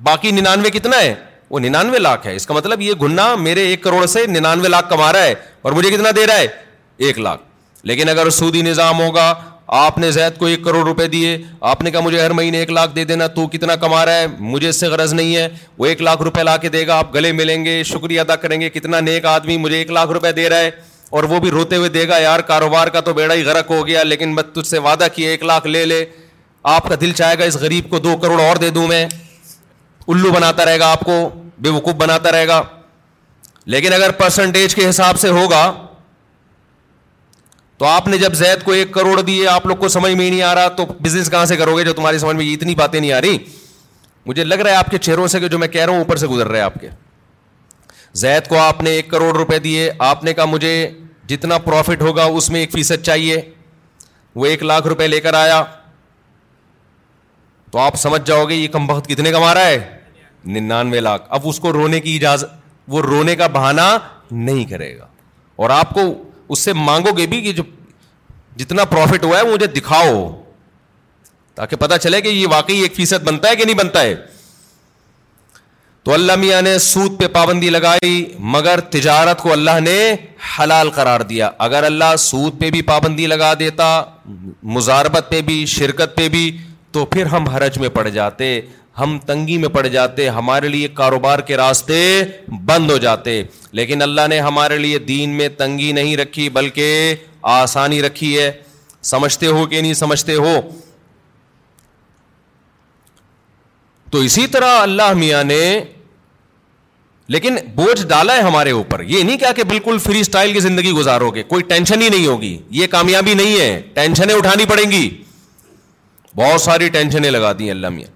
باقی ننانوے کتنا ہے وہ ننانوے لاکھ ہے اس کا مطلب یہ گنا میرے ایک کروڑ سے ننانوے لاکھ کما رہا ہے اور مجھے کتنا دے رہا ہے ایک لاکھ لیکن اگر سودی نظام ہوگا آپ نے زید کو ایک کروڑ روپے دیے آپ نے کہا مجھے ہر مہینے ایک لاکھ دے دینا تو کتنا کما رہا ہے مجھے اس سے غرض نہیں ہے وہ ایک لاکھ روپے لا کے دے گا آپ گلے ملیں گے شکریہ ادا کریں گے کتنا نیک آدمی مجھے ایک لاکھ روپے دے رہا ہے اور وہ بھی روتے ہوئے دے گا یار کاروبار کا تو بیڑا ہی غرق ہو گیا لیکن میں تجھ سے وعدہ کیا ایک لاکھ لے لے آپ کا دل چاہے گا اس غریب کو دو کروڑ اور دے دوں میں الو بناتا رہے گا آپ کو بے وقوف بناتا رہے گا لیکن اگر پرسنٹیج کے حساب سے ہوگا تو آپ نے جب زید کو ایک کروڑ دیے آپ لوگ کو سمجھ میں ہی نہیں آ رہا تو بزنس کہاں سے کرو گے جو تمہاری سمجھ میں اتنی باتیں نہیں آ رہی مجھے لگ رہا ہے آپ کے چہروں سے کہ جو میں کہہ رہا ہوں اوپر سے گزر رہے آپ کے زید کو آپ نے ایک کروڑ روپے دیے آپ نے کہا مجھے جتنا پروفٹ ہوگا اس میں ایک فیصد چاہیے وہ ایک لاکھ روپے لے کر آیا تو آپ سمجھ جاؤ گے یہ کم وقت کتنے کما رہا ہے ننانوے لاکھ اب اس کو رونے کی اجازت وہ رونے کا بہانا نہیں کرے گا اور آپ کو اس سے مانگو گے بھی کہ جو جتنا پروفٹ ہوا ہے وہ مجھے دکھاؤ تاکہ پتا چلے کہ یہ واقعی ایک فیصد بنتا ہے کہ نہیں بنتا ہے تو اللہ میاں نے سود پہ پابندی لگائی مگر تجارت کو اللہ نے حلال قرار دیا اگر اللہ سود پہ بھی پابندی لگا دیتا مزاربت پہ بھی شرکت پہ بھی تو پھر ہم حرج میں پڑ جاتے ہم تنگی میں پڑ جاتے ہمارے لیے کاروبار کے راستے بند ہو جاتے لیکن اللہ نے ہمارے لیے دین میں تنگی نہیں رکھی بلکہ آسانی رکھی ہے سمجھتے ہو کہ نہیں سمجھتے ہو تو اسی طرح اللہ میاں نے لیکن بوجھ ڈالا ہے ہمارے اوپر یہ نہیں کہا کہ بالکل فری اسٹائل کی زندگی گزارو گے کوئی ٹینشن ہی نہیں ہوگی یہ کامیابی نہیں ہے ٹینشنیں اٹھانی پڑیں گی بہت ساری ٹینشنیں دی ہیں اللہ میاں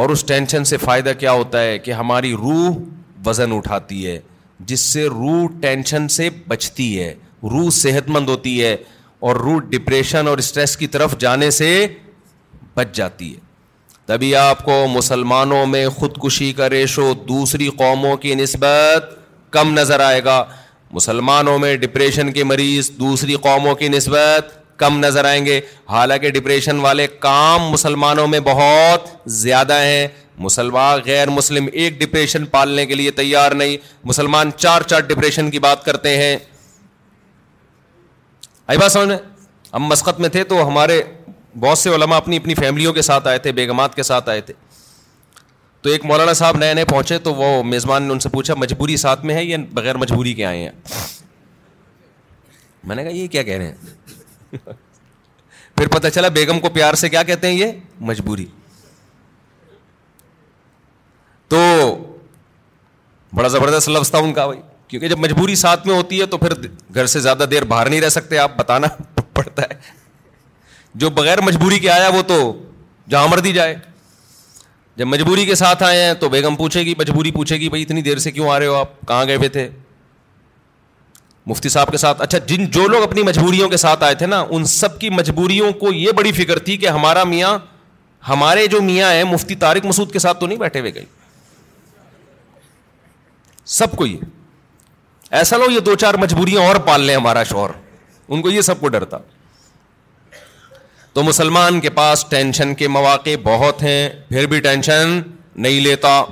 اور اس ٹینشن سے فائدہ کیا ہوتا ہے کہ ہماری روح وزن اٹھاتی ہے جس سے روح ٹینشن سے بچتی ہے روح صحت مند ہوتی ہے اور روح ڈپریشن اور اسٹریس کی طرف جانے سے بچ جاتی ہے تبھی آپ کو مسلمانوں میں خودکشی کا ریشو دوسری قوموں کی نسبت کم نظر آئے گا مسلمانوں میں ڈپریشن کے مریض دوسری قوموں کی نسبت کم نظر آئیں گے حالانکہ ڈپریشن والے کام مسلمانوں میں بہت زیادہ ہیں مسلمان غیر مسلم ایک ڈپریشن پالنے کے لیے تیار نہیں مسلمان چار چار ڈپریشن کی بات کرتے ہیں آئی بات میں ہم مسقط میں تھے تو ہمارے بہت سے علماء اپنی اپنی فیملیوں کے ساتھ آئے تھے بیگمات کے ساتھ آئے تھے تو ایک مولانا صاحب نئے نئے پہنچے تو وہ میزبان نے ان سے پوچھا مجبوری ساتھ میں ہے یا بغیر مجبوری کے آئے ہیں میں نے کہا یہ کیا کہہ رہے ہیں پھر پتہ چلا بیگم کو پیار سے کیا کہتے ہیں یہ مجبوری تو بڑا زبردست لفظ تھا ان کا بھائی کیونکہ جب مجبوری ساتھ میں ہوتی ہے تو پھر گھر سے زیادہ دیر باہر نہیں رہ سکتے آپ بتانا پڑتا ہے جو بغیر مجبوری کے آیا وہ تو جہاں مر دی جائے جب مجبوری کے ساتھ آئے ہیں تو بیگم پوچھے گی مجبوری پوچھے گی بھائی اتنی دیر سے کیوں آ رہے ہو آپ کہاں گئے ہوئے تھے مفتی صاحب کے ساتھ اچھا جن جو لوگ اپنی مجبوریوں کے ساتھ آئے تھے نا ان سب کی مجبوریوں کو یہ بڑی فکر تھی کہ ہمارا میاں ہمارے جو میاں ہیں مفتی طارق مسعود کے ساتھ تو نہیں بیٹھے ہوئے گئی سب کو یہ ایسا لو یہ دو چار مجبوریاں اور پال لیں ہمارا شوہر ان کو یہ سب کو ڈرتا تو مسلمان کے پاس ٹینشن کے مواقع بہت ہیں پھر بھی ٹینشن نہیں لیتا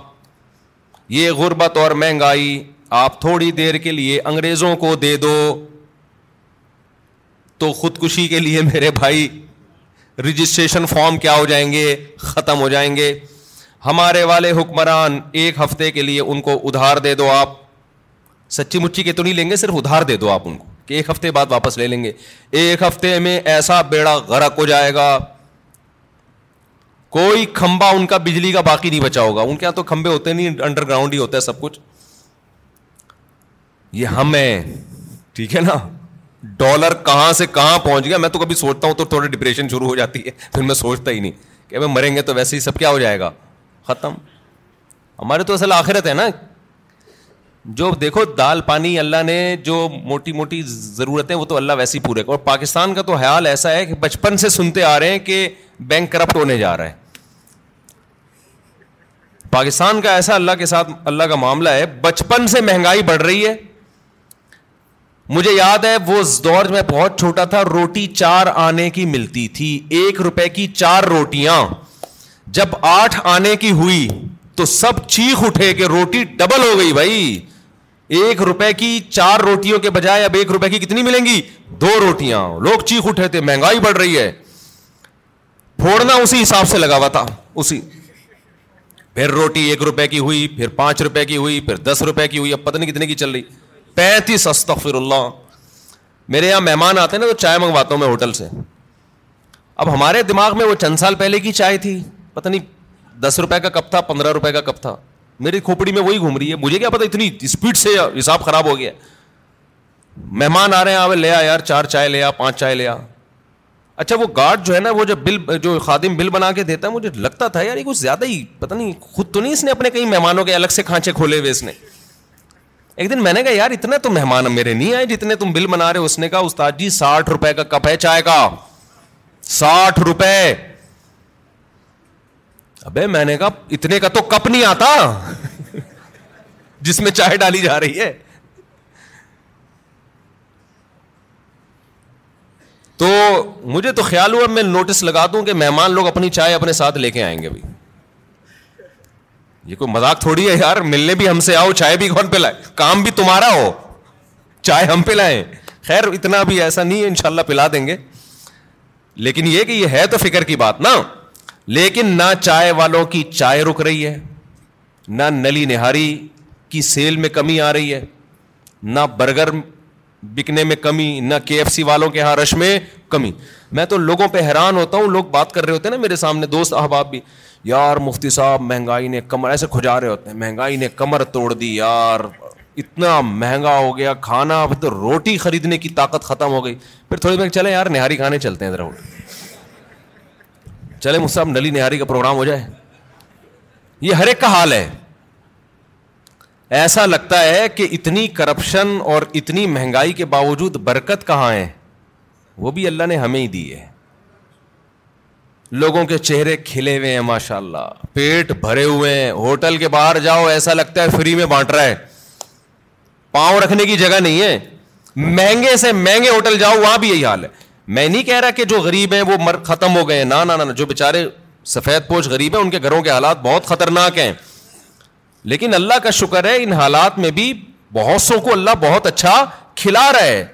یہ غربت اور مہنگائی آپ تھوڑی دیر کے لیے انگریزوں کو دے دو تو خودکشی کے لیے میرے بھائی رجسٹریشن فارم کیا ہو جائیں گے ختم ہو جائیں گے ہمارے والے حکمران ایک ہفتے کے لیے ان کو ادھار دے دو آپ سچی مچی کے تو نہیں لیں گے صرف ادھار دے دو آپ ان کو کہ ایک ہفتے بعد واپس لے لیں گے ایک ہفتے میں ایسا بیڑا غرق ہو جائے گا کوئی کھمبا ان کا بجلی کا باقی نہیں بچا ہوگا ان کے یہاں تو کھمبے ہوتے نہیں انڈر گراؤنڈ ہی ہوتا ہے سب کچھ ہم ہیں ٹھیک ہے نا ڈالر کہاں سے کہاں پہنچ گیا میں تو کبھی سوچتا ہوں تو تھوڑا ڈپریشن شروع ہو جاتی ہے پھر میں سوچتا ہی نہیں کہ ہمیں مریں گے تو ویسے ہی سب کیا ہو جائے گا ختم ہمارے تو اصل آخرت ہے نا جو دیکھو دال پانی اللہ نے جو موٹی موٹی ضرورت ہے وہ تو اللہ ویسے ہی پورے اور پاکستان کا تو خیال ایسا ہے کہ بچپن سے سنتے آ رہے ہیں کہ بینک کرپٹ ہونے جا رہا ہے پاکستان کا ایسا اللہ کے ساتھ اللہ کا معاملہ ہے بچپن سے مہنگائی بڑھ رہی ہے مجھے یاد ہے وہ اس دور میں بہت چھوٹا تھا روٹی چار آنے کی ملتی تھی ایک روپے کی چار روٹیاں جب آٹھ آنے کی ہوئی تو سب چیخ اٹھے کہ روٹی ڈبل ہو گئی بھائی ایک روپے کی چار روٹیوں کے بجائے اب ایک روپے کی کتنی ملیں گی دو روٹیاں لوگ چیخ اٹھے تھے مہنگائی بڑھ رہی ہے پھوڑنا اسی حساب سے لگا ہوا تھا اسی پھر روٹی ایک روپے کی ہوئی پھر پانچ روپے کی ہوئی پھر دس روپے کی ہوئی اب پتہ نہیں کتنے کی چل رہی پینتیس استغفر اللہ میرے یہاں مہمان آتے ہیں نا تو چائے منگواتا ہوں میں ہوٹل سے اب ہمارے دماغ میں وہ چند سال پہلے کی چائے تھی پتہ نہیں دس روپے کا کپ تھا پندرہ روپے کا کپ تھا میری کھوپڑی میں وہی گھوم رہی ہے مجھے کیا پتا اتنی اسپیڈ سے حساب خراب ہو گیا مہمان آ رہے ہیں آپ لیا یار چار چائے لیا پانچ چائے لیا اچھا وہ گارڈ جو ہے نا وہ جو بل جو خادم بل بنا کے دیتا ہے مجھے لگتا تھا یار یہ کچھ زیادہ ہی پتہ نہیں خود تو نہیں اس نے اپنے کئی مہمانوں کے الگ سے کھانچے کھولے ہوئے اس نے ایک دن میں نے کہا یار اتنے تو مہمان میرے نہیں آئے جتنے تم بل بنا رہے اس نے کہا استاد جی ساٹھ روپے کا کپ ہے چائے کا ساٹھ روپے ابے میں نے کہا اتنے کا تو کپ نہیں آتا جس میں چائے ڈالی جا رہی ہے تو مجھے تو خیال ہوا میں نوٹس لگا دوں کہ مہمان لوگ اپنی چائے اپنے ساتھ لے کے آئیں گے بھائی یہ کوئی مزاق تھوڑی ہے یار ملنے بھی ہم سے آؤ چائے بھی کون پہ لائے کام بھی تمہارا ہو چائے ہم لائیں خیر اتنا بھی ایسا نہیں ہے ان شاء اللہ پلا دیں گے لیکن یہ کہ یہ ہے تو فکر کی بات نا لیکن نہ چائے والوں کی چائے رک رہی ہے نہ نلی نہاری کی سیل میں کمی آ رہی ہے نہ برگر بکنے میں کمی نہ کے ایف سی والوں کے یہاں رش میں کمی میں تو لوگوں پہ حیران ہوتا ہوں لوگ بات کر رہے ہوتے ہیں نا میرے سامنے دوست احباب بھی یار مفتی صاحب مہنگائی نے کمر ایسے کھجا رہے ہوتے ہیں مہنگائی نے کمر توڑ دی یار اتنا مہنگا ہو گیا کھانا تو روٹی خریدنے کی طاقت ختم ہو گئی پھر تھوڑی دیر چلے یار نہاری کھانے چلتے ہیں چلے مجھ صاحب نلی نہاری کا پروگرام ہو جائے یہ ہر ایک کا حال ہے ایسا لگتا ہے کہ اتنی کرپشن اور اتنی مہنگائی کے باوجود برکت کہاں ہے وہ بھی اللہ نے ہمیں ہی دی ہے لوگوں کے چہرے کھلے ہوئے ہیں ماشاء اللہ پیٹ بھرے ہوئے ہیں ہوٹل کے باہر جاؤ ایسا لگتا ہے فری میں بانٹ رہا ہے پاؤں رکھنے کی جگہ نہیں ہے مہنگے سے مہنگے ہوٹل جاؤ وہاں بھی یہی حال ہے میں نہیں کہہ رہا کہ جو غریب ہیں وہ مر ختم ہو گئے ہیں نان نا جو بےچارے سفید پوچھ غریب ہیں ان کے گھروں کے حالات بہت خطرناک ہیں لیکن اللہ کا شکر ہے ان حالات میں بھی بہت سو کو اللہ بہت اچھا کھلا رہا ہے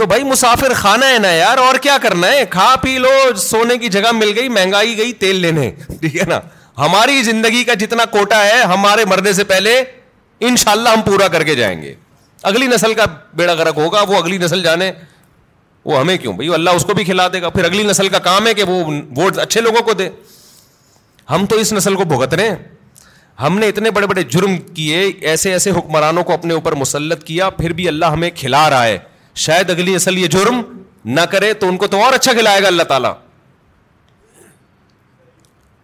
تو بھائی مسافر کھانا ہے نا یار اور کیا کرنا ہے کھا پی لو سونے کی جگہ مل گئی مہنگائی گئی تیل لینے ٹھیک ہے نا ہماری زندگی کا جتنا کوٹا ہے ہمارے مرنے سے پہلے ان شاء اللہ ہم پورا کر کے جائیں گے اگلی نسل کا بیڑا گرک ہوگا وہ اگلی نسل جانے وہ ہمیں کیوں بھائی اللہ اس کو بھی کھلا دے گا پھر اگلی نسل کا کام ہے کہ وہ ووٹ اچھے لوگوں کو دے ہم تو اس نسل کو بھگت رہے ہیں ہم نے اتنے بڑے بڑے جرم کیے ایسے ایسے حکمرانوں کو اپنے اوپر مسلط کیا پھر بھی اللہ ہمیں کھلا رہا ہے شاید اگلی اصل یہ جرم نہ کرے تو ان کو تو اور اچھا کھلائے گا اللہ تعالیٰ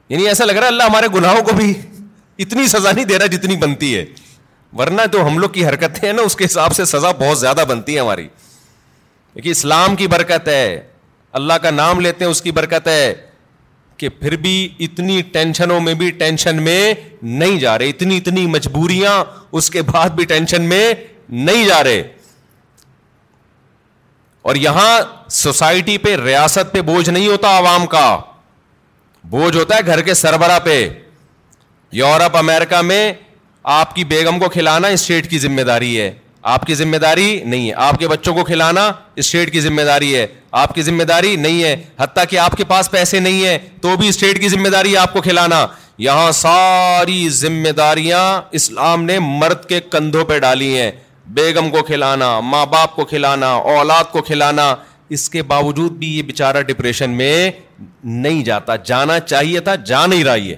یعنی ایسا لگ رہا ہے اللہ ہمارے گناہوں کو بھی اتنی سزا نہیں دے رہا جتنی بنتی ہے ورنہ جو ہم لوگ کی حرکتیں ہیں نا اس کے حساب سے سزا بہت زیادہ بنتی ہے ہماری اسلام کی برکت ہے اللہ کا نام لیتے ہیں اس کی برکت ہے کہ پھر بھی اتنی ٹینشنوں میں بھی ٹینشن میں نہیں جا رہے اتنی اتنی مجبوریاں اس کے بعد بھی ٹینشن میں نہیں جا رہے اور یہاں سوسائٹی پہ ریاست پہ بوجھ نہیں ہوتا عوام کا بوجھ ہوتا ہے گھر کے سربراہ پہ یورپ امریکہ میں آپ کی بیگم کو کھلانا اسٹیٹ کی ذمہ داری ہے آپ کی ذمہ داری نہیں ہے آپ کے بچوں کو کھلانا اسٹیٹ کی ذمہ داری ہے آپ کی ذمہ داری نہیں ہے حتیٰ کہ آپ کے پاس پیسے نہیں ہے تو بھی اسٹیٹ کی ذمہ داری ہے آپ کو کھلانا یہاں ساری ذمہ داریاں اسلام نے مرد کے کندھوں پہ ڈالی ہیں بیگم کو کھلانا ماں باپ کو کھلانا اولاد کو کھلانا اس کے باوجود بھی یہ بےچارہ ڈپریشن میں نہیں جاتا جانا چاہیے تھا جا نہیں رہا یہ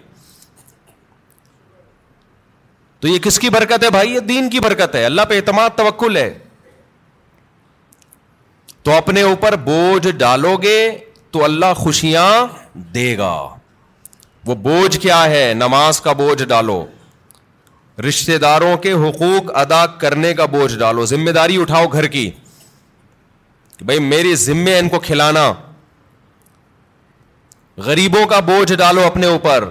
تو یہ کس کی برکت ہے بھائی یہ دین کی برکت ہے اللہ پہ اعتماد توکل ہے تو اپنے اوپر بوجھ ڈالو گے تو اللہ خوشیاں دے گا وہ بوجھ کیا ہے نماز کا بوجھ ڈالو رشتے داروں کے حقوق ادا کرنے کا بوجھ ڈالو ذمہ داری اٹھاؤ گھر کی بھائی میری ذمے ان کو کھلانا غریبوں کا بوجھ ڈالو اپنے اوپر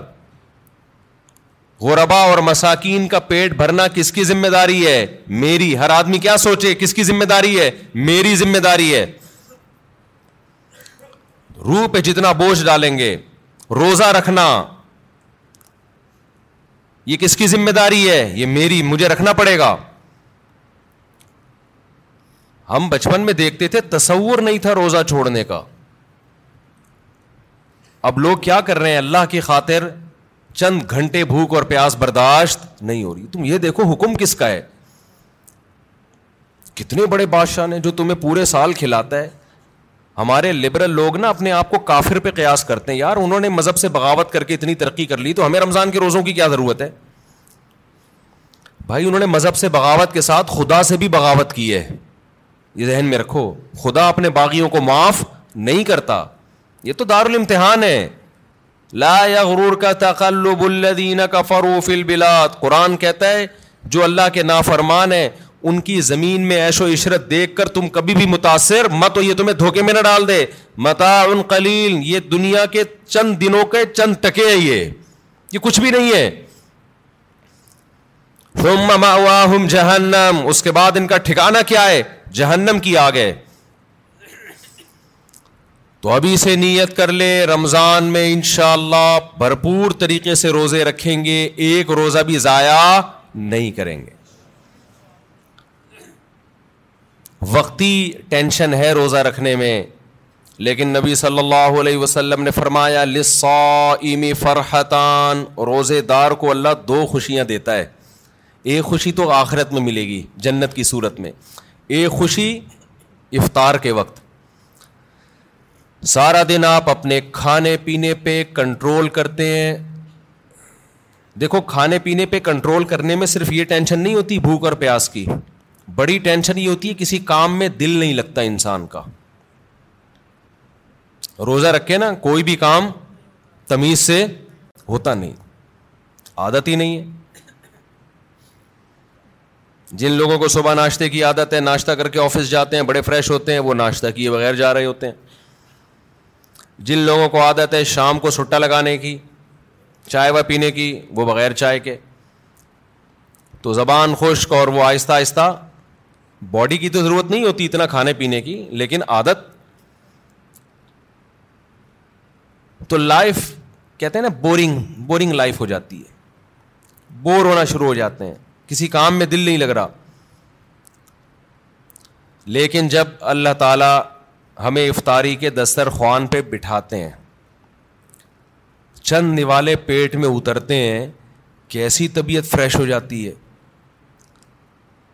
غربا اور مساکین کا پیٹ بھرنا کس کی ذمہ داری ہے میری ہر آدمی کیا سوچے کس کی ذمہ داری ہے میری ذمہ داری ہے روح پہ جتنا بوجھ ڈالیں گے روزہ رکھنا یہ کس کی ذمہ داری ہے یہ میری مجھے رکھنا پڑے گا ہم بچپن میں دیکھتے تھے تصور نہیں تھا روزہ چھوڑنے کا اب لوگ کیا کر رہے ہیں اللہ کی خاطر چند گھنٹے بھوک اور پیاس برداشت نہیں ہو رہی تم یہ دیکھو حکم کس کا ہے کتنے بڑے بادشاہ نے جو تمہیں پورے سال کھلاتا ہے ہمارے لبرل لوگ نا اپنے آپ کو کافر پہ قیاس کرتے ہیں یار انہوں نے مذہب سے بغاوت کر کے اتنی ترقی کر لی تو ہمیں رمضان کے روزوں کی کیا ضرورت ہے بھائی انہوں نے مذہب سے بغاوت کے ساتھ خدا سے بھی بغاوت کی ہے یہ ذہن میں رکھو خدا اپنے باغیوں کو معاف نہیں کرتا یہ تو دار ہے لا یا غرور کا تقلب الدین کا فروف البلاد قرآن کہتا ہے جو اللہ کے نافرمان ہیں ہے ان کی زمین میں ایش و عشرت دیکھ کر تم کبھی بھی متاثر مت ہو یہ تمہیں دھوکے میں نہ ڈال دے متا ان کلیل یہ دنیا کے چند دنوں کے چند ٹکے یہ یہ کچھ بھی نہیں ہے جہنم اس کے بعد ان کا ٹھکانا کیا ہے جہنم کی آگ ہے تو ابھی سے نیت کر لے رمضان میں انشاءاللہ اللہ بھرپور طریقے سے روزے رکھیں گے ایک روزہ بھی ضائع نہیں کریں گے وقتی ٹینشن ہے روزہ رکھنے میں لیکن نبی صلی اللہ علیہ وسلم نے فرمایا لسا ایمی فرحتان روزے دار کو اللہ دو خوشیاں دیتا ہے ایک خوشی تو آخرت میں ملے گی جنت کی صورت میں ایک خوشی افطار کے وقت سارا دن آپ اپنے کھانے پینے پہ کنٹرول کرتے ہیں دیکھو کھانے پینے پہ کنٹرول کرنے میں صرف یہ ٹینشن نہیں ہوتی بھوک اور پیاس کی بڑی ٹینشن یہ ہوتی ہے کسی کام میں دل نہیں لگتا انسان کا روزہ رکھے نا کوئی بھی کام تمیز سے ہوتا نہیں عادت ہی نہیں ہے جن لوگوں کو صبح ناشتے کی عادت ہے ناشتہ کر کے آفس جاتے ہیں بڑے فریش ہوتے ہیں وہ ناشتہ کیے بغیر جا رہے ہوتے ہیں جن لوگوں کو عادت ہے شام کو سٹا لگانے کی چائے و پینے کی وہ بغیر چائے کے تو زبان خشک اور وہ آہستہ آہستہ باڈی کی تو ضرورت نہیں ہوتی اتنا کھانے پینے کی لیکن عادت تو لائف کہتے ہیں نا بورنگ بورنگ لائف ہو جاتی ہے بور ہونا شروع ہو جاتے ہیں کسی کام میں دل نہیں لگ رہا لیکن جب اللہ تعالیٰ ہمیں افطاری کے دسترخوان پہ بٹھاتے ہیں چند نوالے پیٹ میں اترتے ہیں کیسی طبیعت فریش ہو جاتی ہے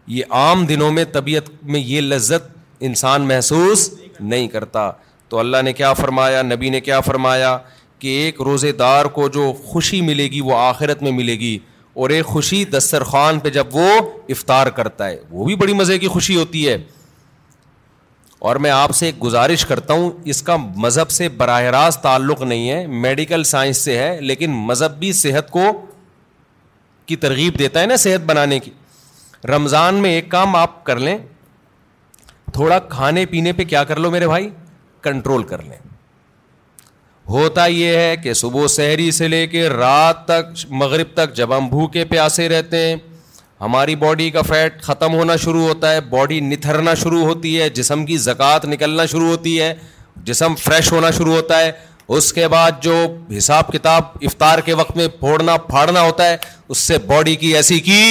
یہ عام دنوں میں طبیعت میں یہ لذت انسان محسوس نہیں کرتا تو اللہ نے کیا فرمایا نبی نے کیا فرمایا کہ ایک روزے دار کو جو خوشی ملے گی وہ آخرت میں ملے گی اور ایک خوشی دسترخوان پہ جب وہ افطار کرتا ہے وہ بھی بڑی مزے کی خوشی ہوتی ہے اور میں آپ سے ایک گزارش کرتا ہوں اس کا مذہب سے براہ راست تعلق نہیں ہے میڈیکل سائنس سے ہے لیکن مذہب بھی صحت کو کی ترغیب دیتا ہے نا صحت بنانے کی رمضان میں ایک کام آپ کر لیں تھوڑا کھانے پینے پہ کیا کر لو میرے بھائی کنٹرول کر لیں ہوتا یہ ہے کہ صبح سحری سے لے کے رات تک مغرب تک جب ہم بھوکے پیاسے رہتے ہیں ہماری باڈی کا فیٹ ختم ہونا شروع ہوتا ہے باڈی نتھرنا شروع ہوتی ہے جسم کی زکوٰۃ نکلنا شروع ہوتی ہے جسم فریش ہونا شروع ہوتا ہے اس کے بعد جو حساب کتاب افطار کے وقت میں پھوڑنا پھاڑنا ہوتا ہے اس سے باڈی کی ایسی کی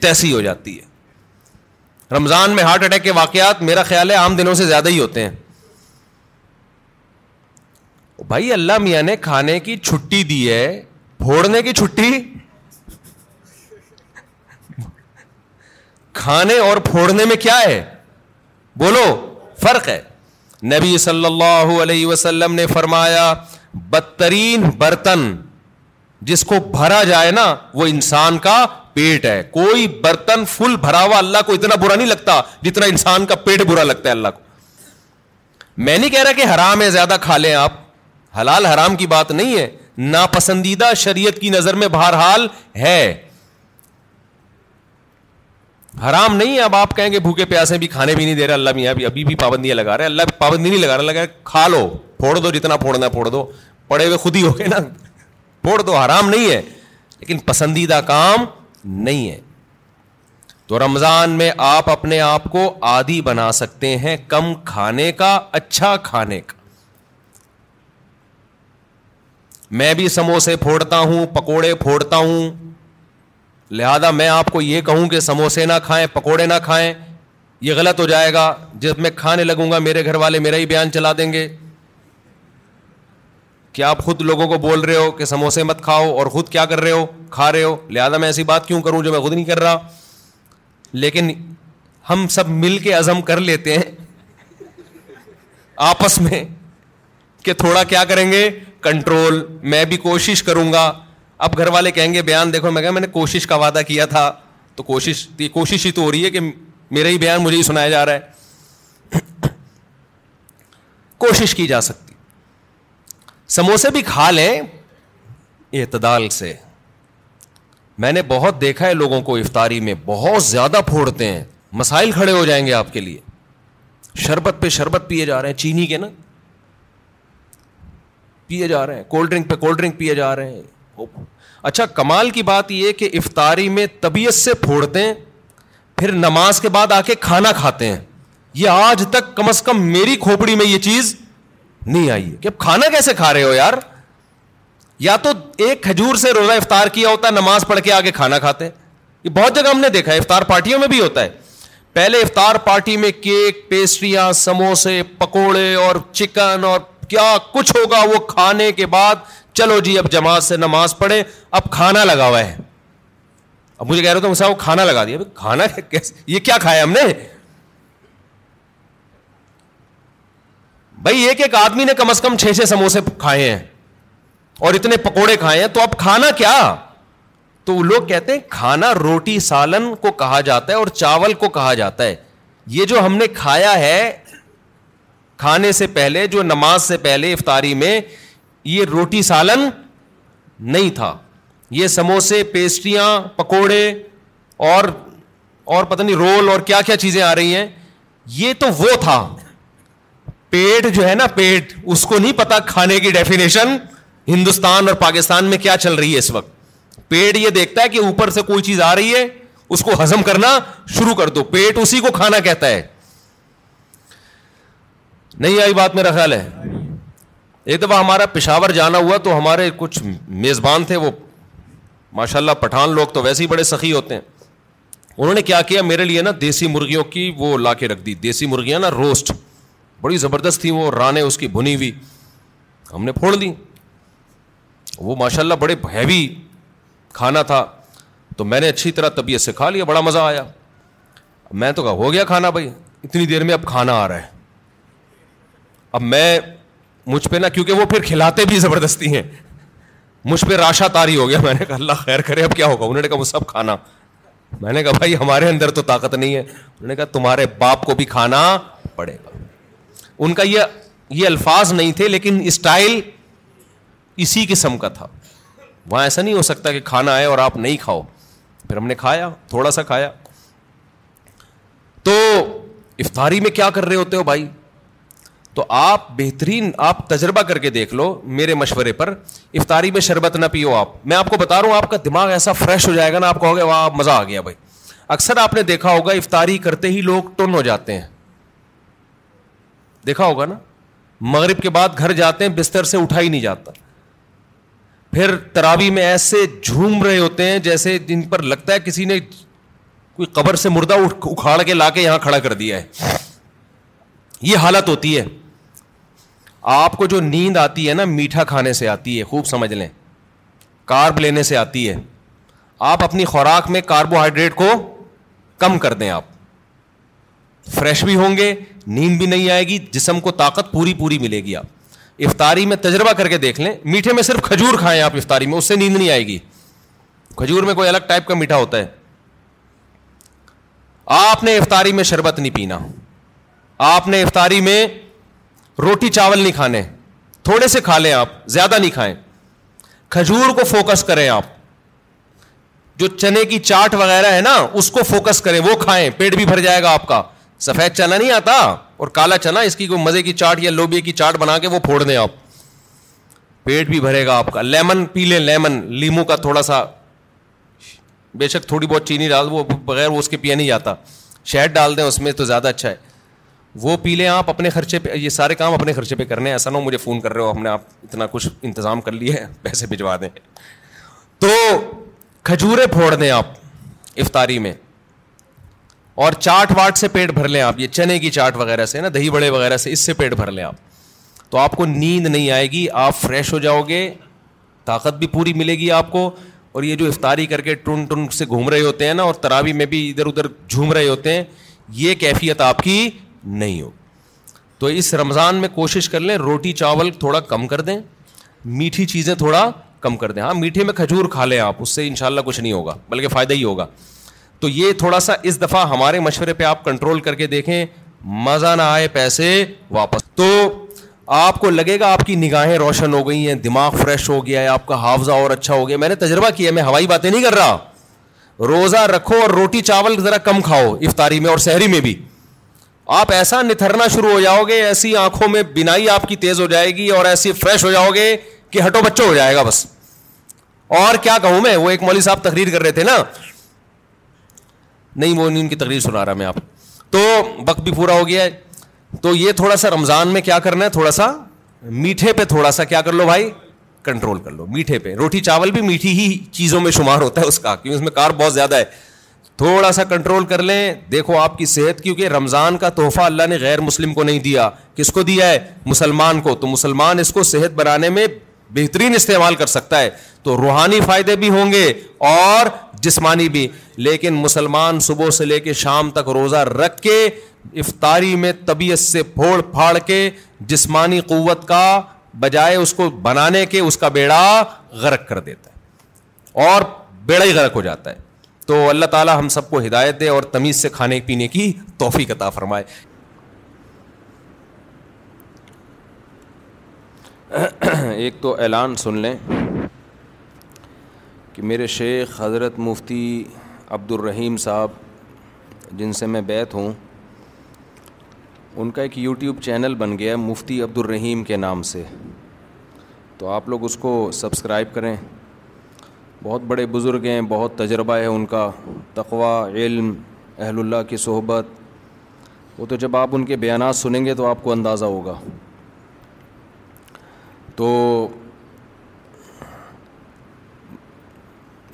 تیسی ہو جاتی ہے رمضان میں ہارٹ اٹیک کے واقعات میرا خیال ہے عام دنوں سے زیادہ ہی ہوتے ہیں بھائی اللہ میاں نے کھانے کی چھٹی دی ہے پھوڑنے کی چھٹی کھانے اور پھوڑنے میں کیا ہے بولو فرق ہے نبی صلی اللہ علیہ وسلم نے فرمایا بدترین برتن جس کو بھرا جائے نا وہ انسان کا پیٹ ہے کوئی برتن فل بھرا ہوا اللہ کو اتنا برا نہیں لگتا جتنا انسان کا پیٹ برا لگتا ہے اللہ کو میں نہیں کہہ رہا کہ حرام ہے زیادہ کھا لیں آپ حلال حرام کی بات نہیں ہے ناپسندیدہ شریعت کی نظر میں بہرحال ہے حرام نہیں ہے اب آپ کہیں گے بھوکے پیاسے بھی کھانے بھی نہیں دے رہے اللہ میاں ابھی ابھی بھی پابندیاں لگا رہے اللہ پابندی نہیں لگا رہا لگا کھا لو پھوڑ دو جتنا پھوڑنا پھوڑ دو پڑے ہوئے خود ہی ہو گئے نا پھوڑ دو حرام نہیں ہے لیکن پسندیدہ کام نہیں ہے تو رمضان میں آپ اپنے آپ کو آدھی بنا سکتے ہیں کم کھانے کا اچھا کھانے کا میں بھی سموسے پھوڑتا ہوں پکوڑے پھوڑتا ہوں لہذا میں آپ کو یہ کہوں کہ سموسے نہ کھائیں پکوڑے نہ کھائیں یہ غلط ہو جائے گا جب میں کھانے لگوں گا میرے گھر والے میرا ہی بیان چلا دیں گے آپ خود لوگوں کو بول رہے ہو کہ سموسے مت کھاؤ اور خود کیا کر رہے ہو کھا رہے ہو لہٰذا میں ایسی بات کیوں کروں جو میں خود نہیں کر رہا لیکن ہم سب مل کے عزم کر لیتے ہیں آپس میں کہ تھوڑا کیا کریں گے کنٹرول میں بھی کوشش کروں گا اب گھر والے کہیں گے بیان دیکھو میں کہا میں نے کوشش کا وعدہ کیا تھا تو کوشش یہ کوشش ہی تو ہو رہی ہے کہ میرا ہی بیان مجھے ہی سنایا جا رہا ہے کوشش کی جا سکتی سموسے بھی کھا لیں اعتدال سے میں نے بہت دیکھا ہے لوگوں کو افطاری میں بہت زیادہ پھوڑتے ہیں مسائل کھڑے ہو جائیں گے آپ کے لیے شربت پہ شربت پیے جا رہے ہیں چینی کے نا پیے جا رہے ہیں کولڈ ڈرنک پہ کولڈ ڈرنک پیے جا رہے ہیں اچھا کمال کی بات یہ کہ افطاری میں طبیعت سے پھوڑتے ہیں پھر نماز کے بعد آ کے کھانا کھاتے ہیں یہ آج تک کم از کم میری کھوپڑی میں یہ چیز نہیں آئی کہ اب کھانا کیسے کھا رہے ہو یار یا تو ایک کھجور سے روزہ افطار کیا ہوتا ہے نماز پڑھ کے آگے کھانا کھاتے یہ بہت جگہ ہم نے دیکھا ہے افطار پارٹیوں میں بھی ہوتا ہے پہلے افطار پارٹی میں کیک پیسٹریاں سموسے پکوڑے اور چکن اور کیا کچھ ہوگا وہ کھانے کے بعد چلو جی اب جماعت سے نماز پڑھے اب کھانا لگا ہوا ہے اب مجھے کہہ رہے مسا وہ کھانا لگا دیا کھانا کیسے یہ کیا کھایا ہم نے بھائی ایک ایک آدمی نے کم از کم چھ چھ سموسے کھائے ہیں اور اتنے پکوڑے کھائے ہیں تو اب کھانا کیا تو لوگ کہتے ہیں کھانا روٹی سالن کو کہا جاتا ہے اور چاول کو کہا جاتا ہے یہ جو ہم نے کھایا ہے کھانے سے پہلے جو نماز سے پہلے افطاری میں یہ روٹی سالن نہیں تھا یہ سموسے پیسٹریاں پکوڑے اور اور پتہ نہیں رول اور کیا کیا چیزیں آ رہی ہیں یہ تو وہ تھا پیٹ جو ہے نا پیٹ اس کو نہیں پتا کھانے کی ڈیفینیشن ہندوستان اور پاکستان میں کیا چل رہی ہے اس وقت پیٹ یہ دیکھتا ہے کہ اوپر سے کوئی چیز آ رہی ہے اس کو ہزم کرنا شروع کر دو پیٹ اسی کو کھانا کہتا ہے نہیں آئی بات میرا خیال ہے ایک دفعہ ہمارا پشاور جانا ہوا تو ہمارے کچھ میزبان تھے وہ ماشاء اللہ پٹھان لوگ تو ویسے ہی بڑے سخی ہوتے ہیں انہوں نے کیا کیا میرے لیے نا دیسی مرغیوں کی وہ لا کے رکھ دی دیسی مرغیاں نا روسٹ بڑی زبردست تھی وہ رانیں اس کی بنی ہوئی ہم نے پھوڑ دی وہ ماشاء اللہ بڑے ہیوی کھانا تھا تو میں نے اچھی طرح طبیعت سے کھا لیا بڑا مزہ آیا میں تو کہا ہو گیا کھانا بھائی اتنی دیر میں اب کھانا آ رہا ہے اب میں مجھ پہ نا کیونکہ وہ پھر کھلاتے بھی زبردستی ہیں مجھ پہ راشا تاری ہو گیا میں نے کہا اللہ خیر کرے اب کیا ہوگا انہوں نے کہا وہ سب کھانا میں نے کہا بھائی ہمارے اندر تو طاقت نہیں ہے انہوں نے کہا تمہارے باپ کو بھی کھانا پڑے گا ان کا یہ یہ الفاظ نہیں تھے لیکن اسٹائل اسی قسم کا تھا وہاں ایسا نہیں ہو سکتا کہ کھانا آئے اور آپ نہیں کھاؤ پھر ہم نے کھایا تھوڑا سا کھایا تو افطاری میں کیا کر رہے ہوتے ہو بھائی تو آپ بہترین آپ تجربہ کر کے دیکھ لو میرے مشورے پر افطاری میں شربت نہ پیو آپ میں آپ کو بتا رہا ہوں آپ کا دماغ ایسا فریش ہو جائے گا نا آپ کہو گے وہاں مزہ آ گیا بھائی اکثر آپ نے دیکھا ہوگا افطاری کرتے ہی لوگ ٹن ہو جاتے ہیں دیکھا ہوگا نا مغرب کے بعد گھر جاتے ہیں بستر سے اٹھا ہی نہیں جاتا پھر ترابی میں ایسے جھوم رہے ہوتے ہیں جیسے جن پر لگتا ہے کسی نے کوئی قبر سے مردہ اکھاڑ کے لا کے یہاں کھڑا کر دیا ہے یہ حالت ہوتی ہے آپ کو جو نیند آتی ہے نا میٹھا کھانے سے آتی ہے خوب سمجھ لیں کارب لینے سے آتی ہے آپ اپنی خوراک میں کاربوہائیڈریٹ کو کم کر دیں آپ فریش بھی ہوں گے نیند بھی نہیں آئے گی جسم کو طاقت پوری پوری ملے گی آپ افطاری میں تجربہ کر کے دیکھ لیں میٹھے میں صرف کھجور کھائیں آپ افطاری میں اس سے نیند نہیں آئے گی کھجور میں کوئی الگ ٹائپ کا میٹھا ہوتا ہے آپ نے افطاری میں شربت نہیں پینا آپ نے افطاری میں روٹی چاول نہیں کھانے تھوڑے سے کھا لیں آپ زیادہ نہیں کھائیں کھجور کو فوکس کریں آپ جو چنے کی چاٹ وغیرہ ہے نا اس کو فوکس کریں وہ کھائیں پیٹ بھی بھر جائے گا آپ کا سفید چنا نہیں آتا اور کالا چنا اس کی کوئی مزے کی چاٹ یا لوبیا کی چاٹ بنا کے وہ پھوڑ دیں آپ پیٹ بھی بھرے گا آپ کا لیمن پی لیں لیمن لیمو کا تھوڑا سا بے شک تھوڑی بہت چینی ڈال وہ بغیر وہ اس کے پیا نہیں جاتا شہد ڈال دیں اس میں تو زیادہ اچھا ہے وہ پی لیں آپ اپنے خرچے پہ یہ سارے کام اپنے خرچے پہ کرنے ہیں ایسا نہ ہو مجھے فون کر رہے ہو ہم نے آپ اتنا کچھ انتظام کر لیے پیسے بھجوا دیں تو کھجورے پھوڑ دیں آپ افطاری میں اور چاٹ واٹ سے پیٹ بھر لیں آپ یہ چنے کی چاٹ وغیرہ سے نا دہی بڑے وغیرہ سے اس سے پیٹ بھر لیں آپ تو آپ کو نیند نہیں آئے گی آپ فریش ہو جاؤ گے طاقت بھی پوری ملے گی آپ کو اور یہ جو افطاری کر کے ٹن ٹن سے گھوم رہے ہوتے ہیں نا اور تراوی میں بھی ادھر ادھر جھوم رہے ہوتے ہیں یہ کیفیت آپ کی نہیں ہو تو اس رمضان میں کوشش کر لیں روٹی چاول تھوڑا کم کر دیں میٹھی چیزیں تھوڑا کم کر دیں ہاں میٹھے میں کھجور کھا لیں آپ اس سے ان شاء اللہ کچھ نہیں ہوگا بلکہ فائدہ ہی ہوگا تو یہ تھوڑا سا اس دفعہ ہمارے مشورے پہ آپ کنٹرول کر کے دیکھیں مزہ نہ آئے پیسے واپس تو آپ کو لگے گا آپ کی نگاہیں روشن ہو گئی ہیں دماغ فریش ہو گیا ہے آپ کا حافظہ اور اچھا ہو گیا میں نے تجربہ کیا میں ہوائی باتیں نہیں کر رہا روزہ رکھو اور روٹی چاول ذرا کم کھاؤ افطاری میں اور شہری میں بھی آپ ایسا نتھرنا شروع ہو جاؤ گے ایسی آنکھوں میں بینائی آپ کی تیز ہو جائے گی اور ایسی فریش ہو جاؤ گے کہ ہٹو بچوں ہو جائے گا بس اور کیا کہوں میں وہ ایک مولوی صاحب تقریر کر رہے تھے نا نہیں وہ نہیں ان کی تقریر سنا رہا میں آپ تو وقت بھی پورا ہو گیا ہے تو یہ تھوڑا سا رمضان میں کیا کرنا ہے تھوڑا سا میٹھے پہ تھوڑا سا کیا کر لو بھائی کنٹرول کر لو میٹھے پہ روٹی چاول بھی میٹھی ہی چیزوں میں شمار ہوتا ہے اس کا کیونکہ اس میں کار بہت زیادہ ہے تھوڑا سا کنٹرول کر لیں دیکھو آپ کی صحت کیونکہ رمضان کا تحفہ اللہ نے غیر مسلم کو نہیں دیا کس کو دیا ہے مسلمان کو تو مسلمان اس کو صحت بنانے میں بہترین استعمال کر سکتا ہے تو روحانی فائدے بھی ہوں گے اور جسمانی بھی لیکن مسلمان صبح سے لے کے شام تک روزہ رکھ کے افطاری میں طبیعت سے پھوڑ پھاڑ کے جسمانی قوت کا بجائے اس کو بنانے کے اس کا بیڑا غرق کر دیتا ہے اور بیڑا ہی غرق ہو جاتا ہے تو اللہ تعالیٰ ہم سب کو ہدایت دے اور تمیز سے کھانے پینے کی توفیق عطا فرمائے ایک تو اعلان سن لیں کہ میرے شیخ حضرت مفتی عبدالرحیم صاحب جن سے میں بیت ہوں ان کا ایک یوٹیوب چینل بن گیا مفتی عبدالرحیم کے نام سے تو آپ لوگ اس کو سبسکرائب کریں بہت بڑے بزرگ ہیں بہت تجربہ ہے ان کا تقوی علم اہل اللہ کی صحبت وہ تو جب آپ ان کے بیانات سنیں گے تو آپ کو اندازہ ہوگا تو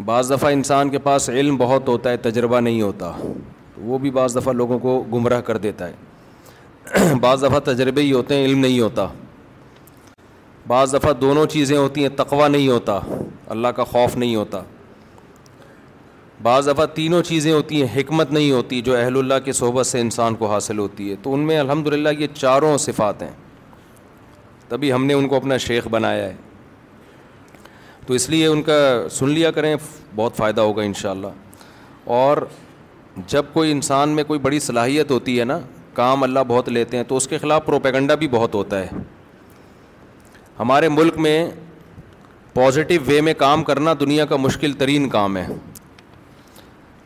بعض دفعہ انسان کے پاس علم بہت ہوتا ہے تجربہ نہیں ہوتا وہ بھی بعض دفعہ لوگوں کو گمراہ کر دیتا ہے بعض دفعہ تجربے ہی ہوتے ہیں علم نہیں ہوتا بعض دفعہ دونوں چیزیں ہوتی ہیں تقوا نہیں ہوتا اللہ کا خوف نہیں ہوتا بعض دفعہ تینوں چیزیں ہوتی ہیں حکمت نہیں ہوتی جو اہل اللہ کے صحبت سے انسان کو حاصل ہوتی ہے تو ان میں الحمد للہ یہ چاروں صفات ہیں تبھی ہم نے ان کو اپنا شیخ بنایا ہے تو اس لیے ان کا سن لیا کریں بہت فائدہ ہوگا ان شاء اللہ اور جب کوئی انسان میں کوئی بڑی صلاحیت ہوتی ہے نا کام اللہ بہت لیتے ہیں تو اس کے خلاف پروپیگنڈا بھی بہت ہوتا ہے ہمارے ملک میں پازیٹو وے میں کام کرنا دنیا کا مشکل ترین کام ہے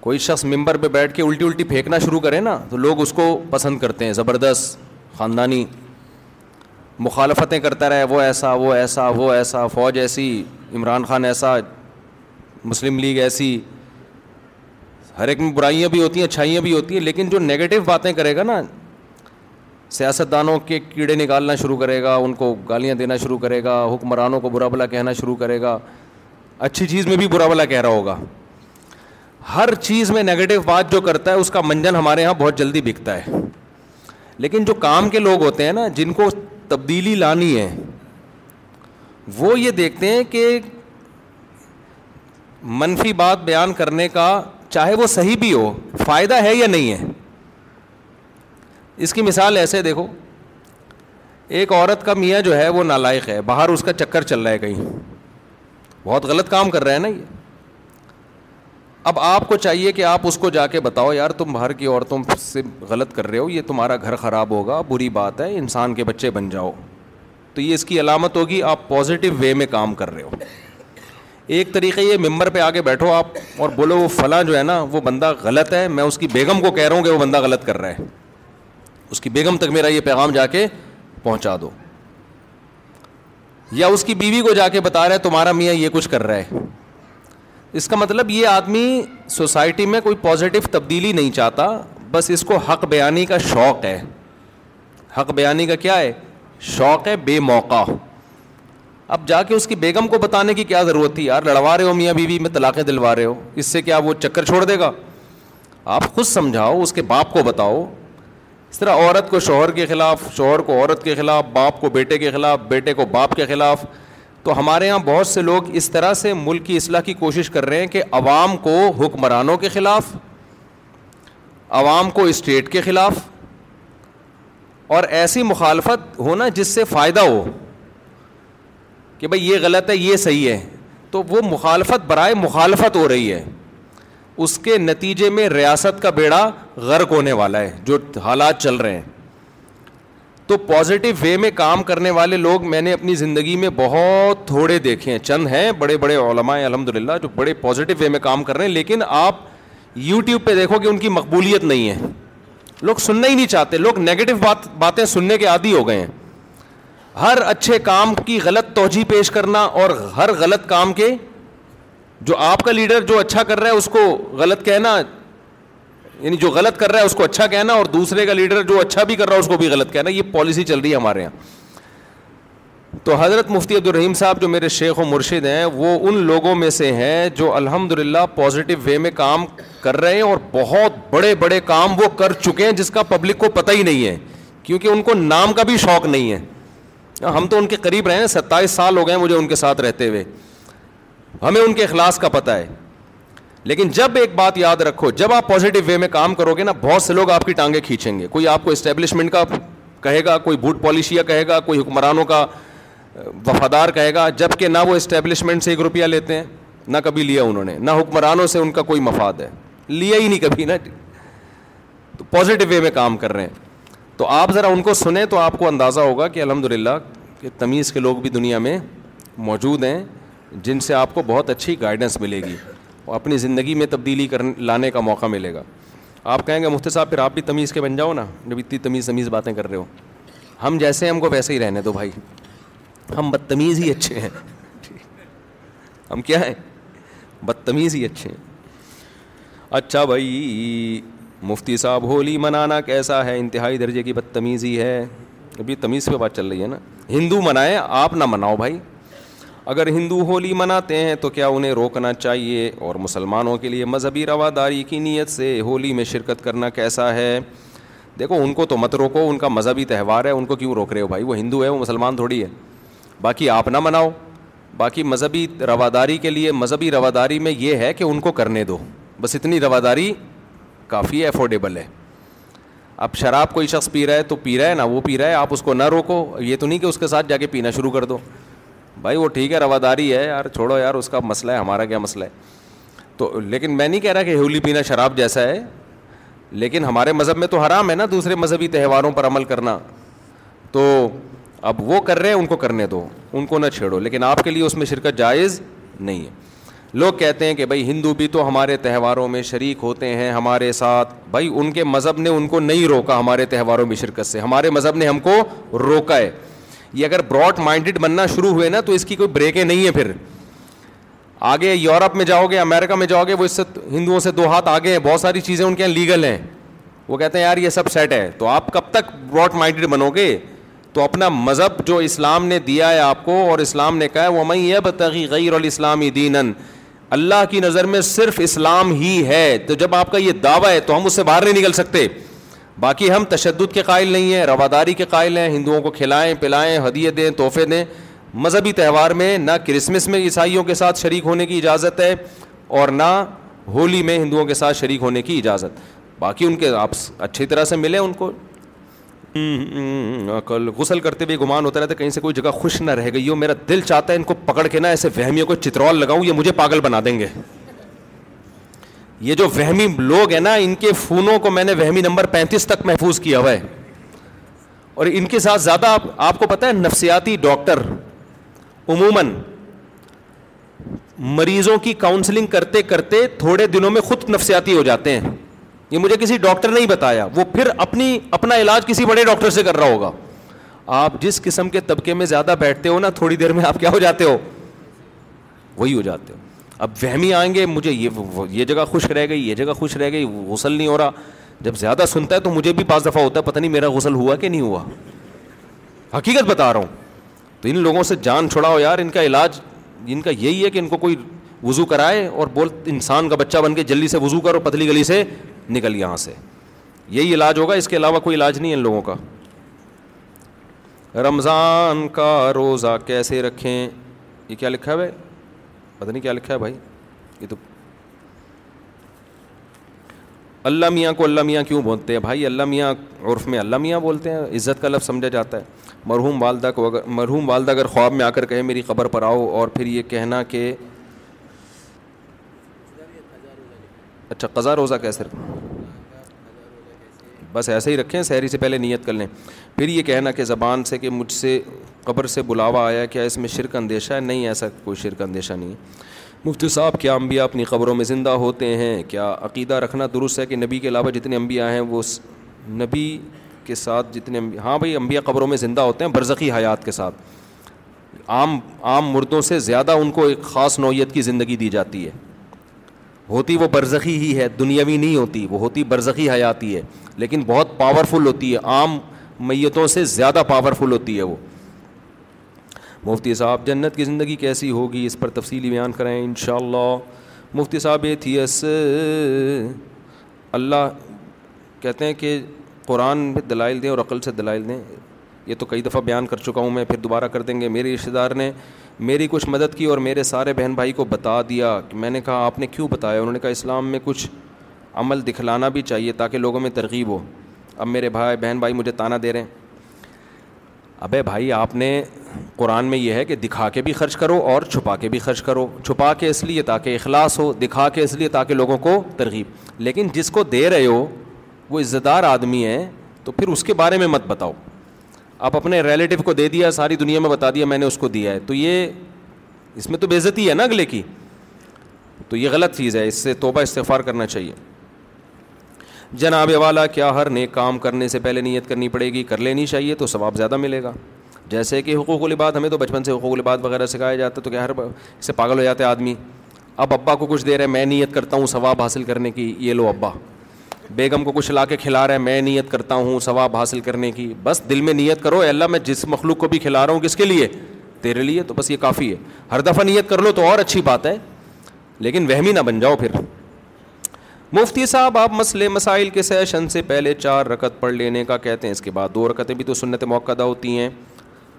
کوئی شخص ممبر پہ بیٹھ کے الٹی الٹی پھینکنا شروع کرے نا تو لوگ اس کو پسند کرتے ہیں زبردست خاندانی مخالفتیں کرتا رہے وہ ایسا وہ ایسا وہ ایسا فوج ایسی عمران خان ایسا مسلم لیگ ایسی ہر ایک میں برائیاں بھی ہوتی ہیں اچھائیاں بھی ہوتی ہیں لیکن جو نگیٹو باتیں کرے گا نا سیاستدانوں کے کیڑے نکالنا شروع کرے گا ان کو گالیاں دینا شروع کرے گا حکمرانوں کو برا بلا کہنا شروع کرے گا اچھی چیز میں بھی برا بلا کہہ رہا ہوگا ہر چیز میں نگیٹو بات جو کرتا ہے اس کا منجن ہمارے یہاں بہت جلدی بکتا ہے لیکن جو کام کے لوگ ہوتے ہیں نا جن کو تبدیلی لانی ہے وہ یہ دیکھتے ہیں کہ منفی بات بیان کرنے کا چاہے وہ صحیح بھی ہو فائدہ ہے یا نہیں ہے اس کی مثال ایسے دیکھو ایک عورت کا میاں جو ہے وہ نالائق ہے باہر اس کا چکر چل رہا ہے کہیں بہت غلط کام کر رہا ہے نا یہ اب آپ کو چاہیے کہ آپ اس کو جا کے بتاؤ یار تم باہر کی عورتوں سے غلط کر رہے ہو یہ تمہارا گھر خراب ہوگا بری بات ہے انسان کے بچے بن جاؤ تو یہ اس کی علامت ہوگی آپ پازیٹیو وے میں کام کر رہے ہو ایک طریقہ یہ ممبر پہ آگے بیٹھو آپ اور بولو وہ فلاں جو ہے نا وہ بندہ غلط ہے میں اس کی بیگم کو کہہ رہا ہوں کہ وہ بندہ غلط کر رہا ہے اس کی بیگم تک میرا یہ پیغام جا کے پہنچا دو یا اس کی بیوی کو جا کے بتا رہا ہے تمہارا میاں یہ کچھ کر رہا ہے اس کا مطلب یہ آدمی سوسائٹی میں کوئی پازیٹیو تبدیلی نہیں چاہتا بس اس کو حق بیانی کا شوق ہے حق بیانی کا کیا ہے شوق ہے بے موقع اب جا کے اس کی بیگم کو بتانے کی کیا ضرورت تھی یار لڑوا رہے ہو میاں بیوی میں طلاقیں دلوا رہے ہو اس سے کیا وہ چکر چھوڑ دے گا آپ خود سمجھاؤ اس کے باپ کو بتاؤ اس طرح عورت کو شوہر کے خلاف شوہر کو عورت کے خلاف باپ کو بیٹے کے خلاف بیٹے کو باپ کے خلاف تو ہمارے یہاں بہت سے لوگ اس طرح سے ملک کی اصلاح کی کوشش کر رہے ہیں کہ عوام کو حکمرانوں کے خلاف عوام کو اسٹیٹ کے خلاف اور ایسی مخالفت ہونا جس سے فائدہ ہو کہ بھائی یہ غلط ہے یہ صحیح ہے تو وہ مخالفت برائے مخالفت ہو رہی ہے اس کے نتیجے میں ریاست کا بیڑا غرق ہونے والا ہے جو حالات چل رہے ہیں تو پازیٹو وے میں کام کرنے والے لوگ میں نے اپنی زندگی میں بہت تھوڑے دیکھے ہیں چند ہیں بڑے بڑے علماء الحمد للہ جو بڑے پازیٹو وے میں کام کر رہے ہیں لیکن آپ یوٹیوب پہ دیکھو کہ ان کی مقبولیت نہیں ہے لوگ سننا ہی نہیں چاہتے لوگ نگیٹو باتیں سننے کے عادی ہو گئے ہیں ہر اچھے کام کی غلط توجہ پیش کرنا اور ہر غلط کام کے جو آپ کا لیڈر جو اچھا کر رہا ہے اس کو غلط کہنا یعنی جو غلط کر رہا ہے اس کو اچھا کہنا اور دوسرے کا لیڈر جو اچھا بھی کر رہا ہے اس کو بھی غلط کہنا یہ پالیسی چل رہی ہے ہمارے یہاں تو حضرت مفتی عبد الرحیم صاحب جو میرے شیخ و مرشد ہیں وہ ان لوگوں میں سے ہیں جو الحمد للہ پازیٹیو وے میں کام کر رہے ہیں اور بہت بڑے بڑے کام وہ کر چکے ہیں جس کا پبلک کو پتہ ہی نہیں ہے کیونکہ ان کو نام کا بھی شوق نہیں ہے ہم تو ان کے قریب رہے ہیں ستائیس سال ہو گئے ہیں مجھے ان کے ساتھ رہتے ہوئے ہمیں ان کے اخلاص کا پتہ ہے لیکن جب ایک بات یاد رکھو جب آپ پازیٹیو وے میں کام کرو گے نا بہت سے لوگ آپ کی ٹانگیں کھینچیں گے کوئی آپ کو اسٹیبلشمنٹ کا کہے گا کوئی بوٹ پالیشیا کہے گا کوئی حکمرانوں کا وفادار کہے گا جب کہ نہ وہ اسٹیبلشمنٹ سے ایک روپیہ لیتے ہیں نہ کبھی لیا انہوں نے نہ حکمرانوں سے ان کا کوئی مفاد ہے لیا ہی نہیں کبھی نا جی۔ تو پازیٹو وے میں کام کر رہے ہیں تو آپ ذرا ان کو سنیں تو آپ کو اندازہ ہوگا کہ الحمد للہ کہ تمیز کے لوگ بھی دنیا میں موجود ہیں جن سے آپ کو بہت اچھی گائیڈنس ملے گی اور اپنی زندگی میں تبدیلی کر لانے کا موقع ملے گا آپ کہیں گے مفتی صاحب پھر آپ بھی تمیز کے بن جاؤ نا جب اتنی تمیز تمیز باتیں کر رہے ہو ہم جیسے ہم کو ویسے ہی رہنے دو بھائی ہم بدتمیز ہی اچھے ہیں ہم کیا ہیں بدتمیز ہی اچھے ہیں اچھا بھائی مفتی صاحب ہولی منانا کیسا ہے انتہائی درجے کی بدتمیزی ہے ابھی تمیز پہ بات چل رہی ہے نا ہندو منائیں آپ نہ مناؤ بھائی اگر ہندو ہولی مناتے ہیں تو کیا انہیں روکنا چاہیے اور مسلمانوں کے لیے مذہبی رواداری کی نیت سے ہولی میں شرکت کرنا کیسا ہے دیکھو ان کو تو مت روکو ان کا مذہبی تہوار ہے ان کو کیوں روک رہے ہو بھائی وہ ہندو ہے وہ مسلمان تھوڑی ہے باقی آپ نہ مناؤ باقی مذہبی رواداری کے لیے مذہبی رواداری میں یہ ہے کہ ان کو کرنے دو بس اتنی رواداری کافی افورڈیبل ہے اب شراب کوئی شخص پی رہا ہے تو پی رہا ہے نہ وہ پی رہا ہے آپ اس کو نہ روکو یہ تو نہیں کہ اس کے ساتھ جا کے پینا شروع کر دو بھائی وہ ٹھیک ہے رواداری ہے یار چھوڑو یار اس کا مسئلہ ہے ہمارا کیا مسئلہ ہے تو لیکن میں نہیں کہہ رہا کہ ہولی پینا شراب جیسا ہے لیکن ہمارے مذہب میں تو حرام ہے نا دوسرے مذہبی تہواروں پر عمل کرنا تو اب وہ کر رہے ہیں ان کو کرنے دو ان کو نہ چھیڑو لیکن آپ کے لیے اس میں شرکت جائز نہیں ہے لوگ کہتے ہیں کہ بھائی ہندو بھی تو ہمارے تہواروں میں شریک ہوتے ہیں ہمارے ساتھ بھائی ان کے مذہب نے ان کو نہیں روکا ہمارے تہواروں میں شرکت سے ہمارے مذہب نے ہم کو روکا ہے یہ اگر براڈ مائنڈیڈ بننا شروع ہوئے نا تو اس کی کوئی بریکیں نہیں ہیں پھر آگے یورپ میں جاؤ گے امیرکا میں جاؤ گے وہ اس سے ہندوؤں سے دو ہاتھ آگے ہیں بہت ساری چیزیں ان کے یہاں لیگل ہیں وہ کہتے ہیں یار یہ سب سیٹ ہے تو آپ کب تک براڈ مائنڈیڈ بنو گے تو اپنا مذہب جو اسلام نے دیا ہے آپ کو اور اسلام نے کہا ہے وہ میں یہ بتغی غیر الاسلامی دیناً اللہ کی نظر میں صرف اسلام ہی ہے تو جب آپ کا یہ دعویٰ ہے تو ہم اس سے باہر نہیں نکل سکتے باقی ہم تشدد کے قائل نہیں ہیں رواداری کے قائل ہیں ہندوؤں کو کھلائیں پلائیں ہدیے دیں تحفے دیں مذہبی تہوار میں نہ کرسمس میں عیسائیوں کے ساتھ شریک ہونے کی اجازت ہے اور نہ ہولی میں ہندوؤں کے ساتھ شریک ہونے کی اجازت باقی ان کے آپ اچھی طرح سے ملیں ان کو کل غسل کرتے بھی گمان ہوتا رہتا ہے کہیں سے کوئی جگہ خوش نہ رہ گئی ہو میرا دل چاہتا ہے ان کو پکڑ کے نا ایسے وہمیوں کو چترول لگاؤں یہ مجھے پاگل بنا دیں گے یہ جو وہمی لوگ ہیں نا ان کے فونوں کو میں نے وہمی نمبر پینتیس تک محفوظ کیا ہوا ہے اور ان کے ساتھ زیادہ آپ کو پتا ہے نفسیاتی ڈاکٹر عموماً مریضوں کی کاؤنسلنگ کرتے کرتے تھوڑے دنوں میں خود نفسیاتی ہو جاتے ہیں یہ مجھے کسی ڈاکٹر نے ہی بتایا وہ پھر اپنی اپنا علاج کسی بڑے ڈاکٹر سے کر رہا ہوگا آپ جس قسم کے طبقے میں زیادہ بیٹھتے ہو نا تھوڑی دیر میں آپ کیا ہو جاتے ہو وہی ہو جاتے ہو اب وہمی آئیں گے مجھے یہ یہ جگہ خوش رہ گئی یہ جگہ خوش رہ گئی غسل نہیں ہو رہا جب زیادہ سنتا ہے تو مجھے بھی پانچ دفعہ ہوتا ہے پتہ نہیں میرا غسل ہوا کہ نہیں ہوا حقیقت بتا رہا ہوں تو ان لوگوں سے جان چھڑاؤ یار ان کا علاج ان کا یہی ہے کہ ان کو کوئی وضو کرائے اور بول انسان کا بچہ بن کے جلدی سے وضو کرو پتلی گلی سے نکل یہاں سے یہی علاج ہوگا اس کے علاوہ کوئی علاج نہیں ہے ان لوگوں کا رمضان کا روزہ کیسے رکھیں یہ کیا لکھا ہے بھائی پتہ نہیں کیا لکھا ہے بھائی یہ تو اللہ میاں کو اللہ میاں کیوں بولتے ہیں بھائی اللہ میاں عرف میں اللہ میاں بولتے ہیں عزت کا لفظ سمجھا جاتا ہے مرحوم والدہ کو اگر مرحوم والدہ اگر خواب میں آ کر کہے میری قبر پر آؤ اور پھر یہ کہنا کہ اچھا قضا روزہ کیسے بس ایسے ہی رکھیں سحری سے پہلے نیت کر لیں پھر یہ کہنا کہ زبان سے کہ مجھ سے قبر سے بلاوا آیا کیا اس میں شرک اندیشہ ہے نہیں ایسا کوئی شرک اندیشہ نہیں مفتی صاحب کیا انبیاء اپنی قبروں میں زندہ ہوتے ہیں کیا عقیدہ رکھنا درست ہے کہ نبی کے علاوہ جتنے انبیاء ہیں وہ نبی کے ساتھ جتنے انبیاء ہاں بھائی انبیاء قبروں میں زندہ ہوتے ہیں برزخی حیات کے ساتھ عام عام مردوں سے زیادہ ان کو ایک خاص نوعیت کی زندگی دی جاتی ہے ہوتی وہ برزخی ہی ہے دنیاوی نہیں ہوتی وہ ہوتی برزخی حیاتی ہے لیکن بہت پاورفل ہوتی ہے عام میتوں سے زیادہ پاورفل ہوتی ہے وہ مفتی صاحب جنت کی زندگی کیسی ہوگی اس پر تفصیلی بیان کریں انشاءاللہ مفتی صاحب ایتھیس اللہ کہتے ہیں کہ قرآن دلائل دیں اور عقل سے دلائل دیں یہ تو کئی دفعہ بیان کر چکا ہوں میں پھر دوبارہ کر دیں گے میرے رشتہ دار نے میری کچھ مدد کی اور میرے سارے بہن بھائی کو بتا دیا کہ میں نے کہا آپ نے کیوں بتایا انہوں نے کہا اسلام میں کچھ عمل دکھلانا بھی چاہیے تاکہ لوگوں میں ترغیب ہو اب میرے بھائی بہن بھائی مجھے تانا دے رہے ہیں ابے بھائی آپ نے قرآن میں یہ ہے کہ دکھا کے بھی خرچ کرو اور چھپا کے بھی خرچ کرو چھپا کے اس لیے تاکہ اخلاص ہو دکھا کے اس لیے تاکہ لوگوں کو ترغیب لیکن جس کو دے رہے ہو وہ عزت دار آدمی ہے تو پھر اس کے بارے میں مت بتاؤ آپ اپنے ریلیٹو کو دے دیا ساری دنیا میں بتا دیا میں نے اس کو دیا ہے تو یہ اس میں تو بےزتی ہے نا اگلے کی تو یہ غلط چیز ہے اس سے توبہ استغفار کرنا چاہیے جناب والا کیا ہر نیک کام کرنے سے پہلے نیت کرنی پڑے گی کر لینی چاہیے تو ثواب زیادہ ملے گا جیسے کہ حقوق العباد ہمیں تو بچپن سے حقوق العباد وغیرہ سکھایا جاتا ہے تو کیا ہر اس سے پاگل ہو جاتا ہے آدمی اب ابا کو کچھ دے رہے میں نیت کرتا ہوں ثواب حاصل کرنے کی یہ لو ابا بیگم کو کچھ لا کے کھلا رہے ہیں میں نیت کرتا ہوں ثواب حاصل کرنے کی بس دل میں نیت کرو اے اللہ میں جس مخلوق کو بھی کھلا رہا ہوں کس کے لیے تیرے لیے تو بس یہ کافی ہے ہر دفعہ نیت کر لو تو اور اچھی بات ہے لیکن وہمی نہ بن جاؤ پھر مفتی صاحب آپ مسئلے مسائل کے سیشن سے پہلے چار رکت پڑھ لینے کا کہتے ہیں اس کے بعد دو رکتیں بھی تو سنت موقع ہوتی ہیں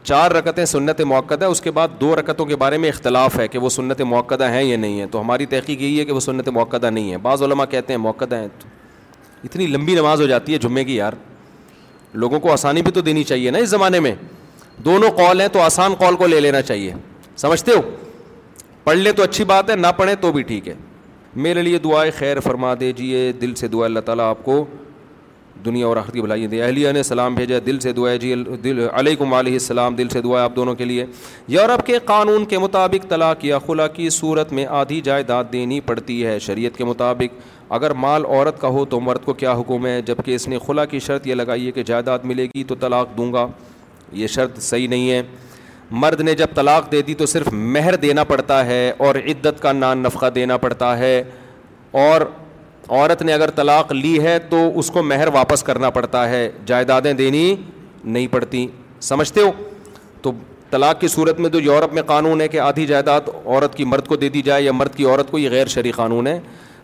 چار رکتیں سنت موقع ہے اس کے بعد دو رکتوں کے بارے میں اختلاف ہے کہ وہ سنت موقع ہیں یا نہیں ہے تو ہماری تحقیق یہی ہے کہ وہ سنت موقع نہیں ہے بعض علماء کہتے ہیں موقع ہیں اتنی لمبی نماز ہو جاتی ہے جمعے کی یار لوگوں کو آسانی بھی تو دینی چاہیے نا اس زمانے میں دونوں کال ہیں تو آسان کال کو لے لینا چاہیے سمجھتے ہو پڑھ لیں تو اچھی بات ہے نہ پڑھیں تو بھی ٹھیک ہے میرے لیے دعائیں خیر فرما دیجیے دل سے دعا اللہ تعالیٰ آپ کو دنیا اور کی بھلائی دے اہلیہ نے سلام بھیجا دل سے دعا ہے جی دل علیہ علیہ السلام دل سے دعا ہے آپ دونوں کے لیے یورپ کے قانون کے مطابق طلاق یا خلا کی صورت میں آدھی جائیداد دینی پڑتی ہے شریعت کے مطابق اگر مال عورت کا ہو تو مرد کو کیا حکم ہے جب کہ اس نے خلا کی شرط یہ لگائی ہے کہ جائیداد ملے گی تو طلاق دوں گا یہ شرط صحیح نہیں ہے مرد نے جب طلاق دے دی تو صرف مہر دینا پڑتا ہے اور عدت کا نان نفقہ دینا پڑتا ہے اور عورت نے اگر طلاق لی ہے تو اس کو مہر واپس کرنا پڑتا ہے جائیدادیں دینی نہیں پڑتی سمجھتے ہو تو طلاق کی صورت میں تو یورپ میں قانون ہے کہ آدھی جائیداد عورت کی مرد کو دے دی جائے یا مرد کی عورت کو یہ غیر شرعی قانون ہے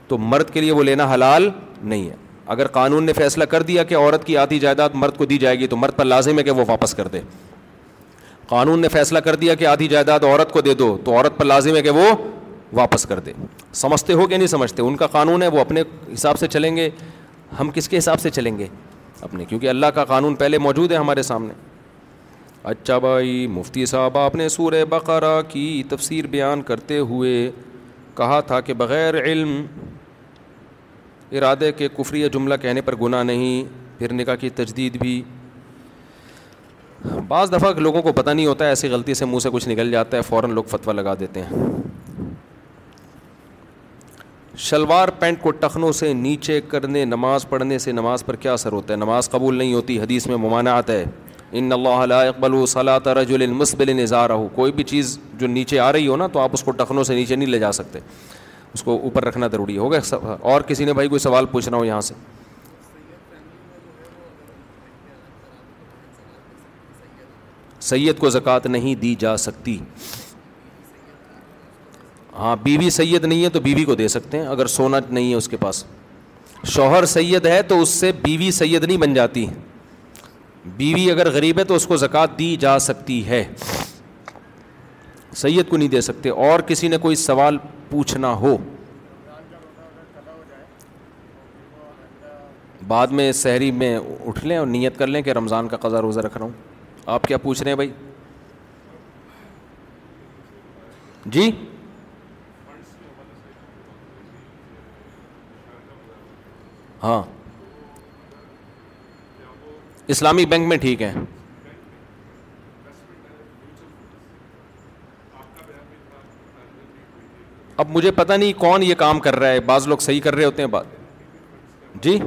تو مرد کے لیے وہ لینا حلال نہیں ہے اگر قانون نے فیصلہ کر دیا کہ عورت کی آدھی جائیداد مرد کو دی جائے گی تو مرد پر لازم ہے کہ وہ واپس کر دے قانون نے فیصلہ کر دیا کہ آدھی جائیداد عورت کو دے دو تو عورت پر لازم ہے کہ وہ واپس کر دے سمجھتے ہو کہ نہیں سمجھتے ان کا قانون ہے وہ اپنے حساب سے چلیں گے ہم کس کے حساب سے چلیں گے اپنے کیونکہ اللہ کا قانون پہلے موجود ہے ہمارے سامنے اچھا بھائی مفتی صاحب آپ نے سور بقرہ کی تفسیر بیان کرتے ہوئے کہا تھا کہ بغیر علم ارادے کے کفری جملہ کہنے پر گناہ نہیں پھر نکاح کی تجدید بھی بعض دفعہ لوگوں کو پتہ نہیں ہوتا ہے ایسی غلطی سے منہ سے کچھ نکل جاتا ہے فوراً لوگ فتویٰ لگا دیتے ہیں شلوار پینٹ کو ٹخنوں سے نیچے کرنے نماز پڑھنے سے نماز پر کیا اثر ہوتا ہے نماز قبول نہیں ہوتی حدیث میں ممانعت ہے ان اللہ علیہ صلاح رجل المسبل نظارہ ہو کوئی بھی چیز جو نیچے آ رہی ہو نا تو آپ اس کو ٹخنوں سے نیچے نہیں لے جا سکتے اس کو اوپر رکھنا ضروری ہوگا اور کسی نے بھائی کوئی سوال پوچھ رہا ہو یہاں سے سید کو زکوٰۃ نہیں دی جا سکتی ہاں بیوی سید نہیں ہے تو بیوی کو دے سکتے ہیں اگر سونا نہیں ہے اس کے پاس شوہر سید ہے تو اس سے بیوی سید نہیں بن جاتی بیوی اگر غریب ہے تو اس کو زکوٰۃ دی جا سکتی ہے سید کو نہیں دے سکتے اور کسی نے کوئی سوال پوچھنا ہو بعد میں سحری میں اٹھ لیں اور نیت کر لیں کہ رمضان کا قضا روزہ رکھ رہا ہوں آپ کیا پوچھ رہے ہیں بھائی جی ہاں اسلامی بینک میں ٹھیک ہے اب مجھے پتہ نہیں کون یہ کام کر رہا ہے بعض لوگ صحیح کر رہے ہوتے ہیں بات جی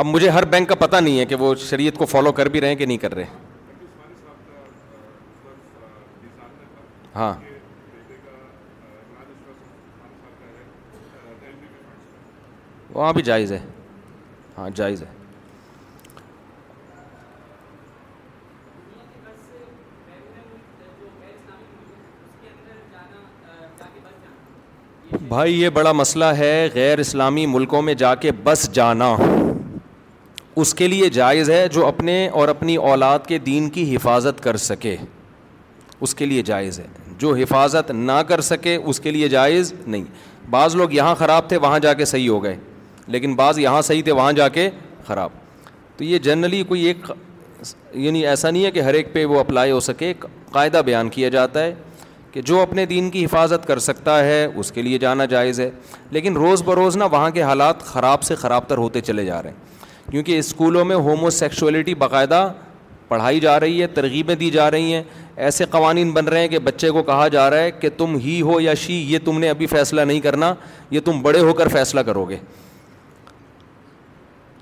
اب مجھے ہر بینک کا پتہ نہیں ہے کہ وہ شریعت کو فالو کر بھی رہے ہیں کہ نہیں کر رہے ہاں وہاں بھی جائز ہے ہاں جائز ہے بھائی یہ بڑا مسئلہ ہے غیر اسلامی ملکوں میں جا کے بس جانا اس کے لیے جائز ہے جو اپنے اور اپنی اولاد کے دین کی حفاظت کر سکے اس کے لیے جائز ہے جو حفاظت نہ کر سکے اس کے لیے جائز نہیں بعض لوگ یہاں خراب تھے وہاں جا کے صحیح ہو گئے لیکن بعض یہاں صحیح تھے وہاں جا کے خراب تو یہ جنرلی کوئی ایک یعنی ایسا نہیں ہے کہ ہر ایک پہ وہ اپلائی ہو سکے قاعدہ بیان کیا جاتا ہے کہ جو اپنے دین کی حفاظت کر سکتا ہے اس کے لیے جانا جائز ہے لیکن روز بروز نہ وہاں کے حالات خراب سے خراب تر ہوتے چلے جا رہے ہیں کیونکہ اسکولوں میں ہومو سیکشولیٹی باقاعدہ پڑھائی جا رہی ہے ترغیبیں دی جا رہی ہیں ایسے قوانین بن رہے ہیں کہ بچے کو کہا جا رہا ہے کہ تم ہی ہو یا شی یہ تم نے ابھی فیصلہ نہیں کرنا یہ تم بڑے ہو کر فیصلہ کرو گے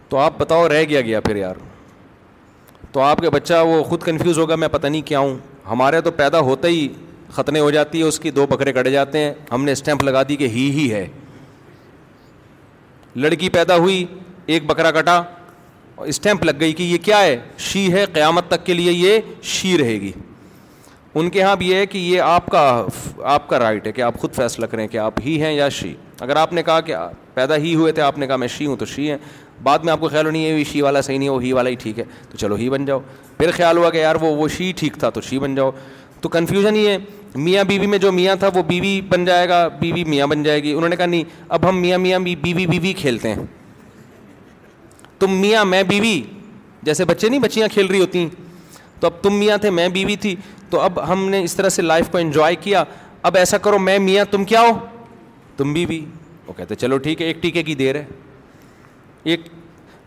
تو آپ بتاؤ رہ گیا گیا پھر یار تو آپ کا بچہ وہ خود کنفیوز ہوگا میں پتہ نہیں کیا ہوں ہمارے تو پیدا ہوتا ہی ختنے ہو جاتی ہے اس کی دو بکرے کٹے جاتے ہیں ہم نے اسٹیمپ لگا دی کہ ہی ہی ہے لڑکی پیدا ہوئی ایک بکرا کٹا اسٹیمپ لگ گئی کہ یہ کیا ہے شی ہے قیامت تک کے لیے یہ شی رہے گی ان کے یہاں بھی یہ ہے کہ یہ آپ کا آپ کا رائٹ ہے کہ آپ خود فیصلہ کریں کہ آپ ہی ہیں یا شی اگر آپ نے کہا کہ پیدا ہی ہوئے تھے آپ نے کہا میں شی ہوں تو شی ہیں بعد میں آپ کو خیال ہو نہیں ہے شی والا صحیح نہیں ہو ہی والا ہی ٹھیک ہے تو چلو ہی بن جاؤ پھر خیال ہوا کہ یار وہ وہ شی ٹھیک تھا تو شی بن جاؤ تو کنفیوژن ہی ہے میاں بیوی میں جو میاں تھا وہ بیوی بن جائے گا بیوی میاں بن جائے گی انہوں نے کہا نہیں اب ہم میاں میاں بیوی بیوی کھیلتے ہیں تم میاں میں بیوی جیسے بچے نہیں بچیاں کھیل رہی ہوتی ہیں تو اب تم میاں تھے میں بیوی تھی تو اب ہم نے اس طرح سے لائف کو انجوائے کیا اب ایسا کرو میں میاں تم کیا ہو تم بیوی وہ کہتے چلو ٹھیک ہے ایک ٹیکے کی دیر ہے ایک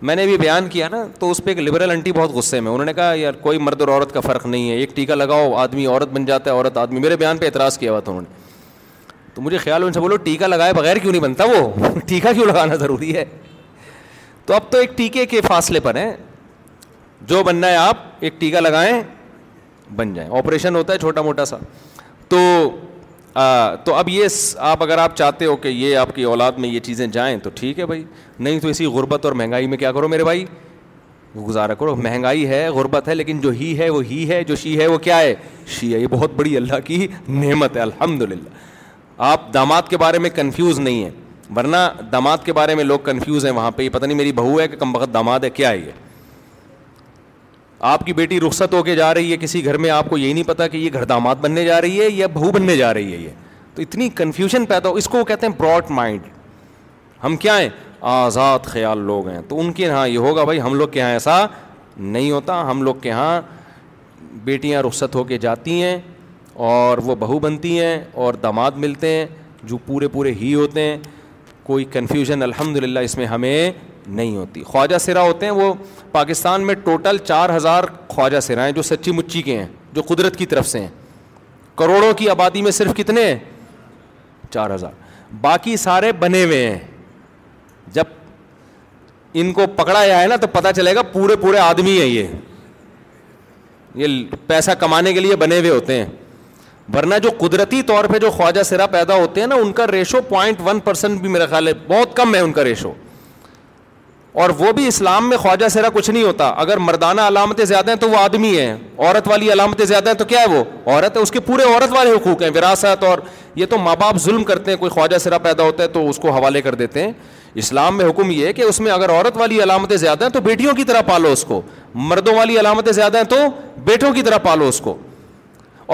میں نے بھی بیان کیا نا تو اس پہ ایک لبرل انٹی بہت غصے میں انہوں نے کہا یار کوئی مرد اور عورت کا فرق نہیں ہے ایک ٹیکہ لگاؤ آدمی عورت بن جاتا ہے عورت آدمی میرے بیان پہ اعتراض کیا ہوا تھا انہوں نے تو مجھے خیال ان سے بولو ٹیکہ لگائے بغیر کیوں نہیں بنتا وہ ٹیکہ کیوں لگانا ضروری ہے تو اب تو ایک ٹیکے کے فاصلے پر ہیں جو بننا ہے آپ ایک ٹیکہ لگائیں بن جائیں آپریشن ہوتا ہے چھوٹا موٹا سا تو تو اب یہ آپ اگر آپ چاہتے ہو کہ یہ آپ کی اولاد میں یہ چیزیں جائیں تو ٹھیک ہے بھائی نہیں تو اسی غربت اور مہنگائی میں کیا کرو میرے بھائی گزارا کرو مہنگائی ہے غربت ہے لیکن جو ہی ہے وہ ہی ہے جو شی ہے وہ کیا ہے شی ہے یہ بہت بڑی اللہ کی نعمت ہے الحمد للہ آپ داماد کے بارے میں کنفیوز نہیں ہیں ورنہ داماد کے بارے میں لوگ کنفیوز ہیں وہاں پہ یہ پتہ نہیں میری بہو ہے کہ کم وقت داماد ہے کیا ہے یہ آپ کی بیٹی رخصت ہو کے جا رہی ہے کسی گھر میں آپ کو یہی نہیں پتا کہ یہ گھر داماد بننے جا رہی ہے یا بہو بننے جا رہی ہے یہ تو اتنی کنفیوژن پیدا ہو اس کو وہ کہتے ہیں براڈ مائنڈ ہم کیا ہیں آزاد خیال لوگ ہیں تو ان کے یہاں یہ ہوگا بھائی ہم لوگ کے یہاں ایسا نہیں ہوتا ہم لوگ کے یہاں بیٹیاں رخصت ہو کے جاتی ہیں اور وہ بہو بنتی ہیں اور داماد ملتے ہیں جو پورے پورے ہی ہوتے ہیں کوئی کنفیوژن الحمد للہ اس میں ہمیں نہیں ہوتی خواجہ سرا ہوتے ہیں وہ پاکستان میں ٹوٹل چار ہزار خواجہ سرا ہیں جو سچی مچی کے ہیں جو قدرت کی طرف سے ہیں کروڑوں کی آبادی میں صرف کتنے ہیں چار ہزار باقی سارے بنے ہوئے ہیں جب ان کو پکڑا جائے نا تو پتہ چلے گا پورے پورے آدمی ہیں یہ یہ پیسہ کمانے کے لیے بنے ہوئے ہوتے ہیں ورنہ جو قدرتی طور پہ جو خواجہ سرا پیدا ہوتے ہیں نا ان کا ریشو پوائنٹ ون پرسینٹ بھی میرا خیال ہے بہت کم ہے ان کا ریشو اور وہ بھی اسلام میں خواجہ سرا کچھ نہیں ہوتا اگر مردانہ علامتیں زیادہ ہیں تو وہ آدمی ہے عورت والی علامتیں زیادہ ہیں تو کیا ہے وہ عورت ہے اس کے پورے عورت والے حقوق ہیں وراثت اور یہ تو ماں باپ ظلم کرتے ہیں کوئی خواجہ سرا پیدا ہوتا ہے تو اس کو حوالے کر دیتے ہیں اسلام میں حکم یہ ہے کہ اس میں اگر عورت والی علامتیں زیادہ ہیں تو بیٹیوں کی طرح پالو اس کو مردوں والی علامتیں زیادہ ہیں تو بیٹوں کی طرح پالو اس کو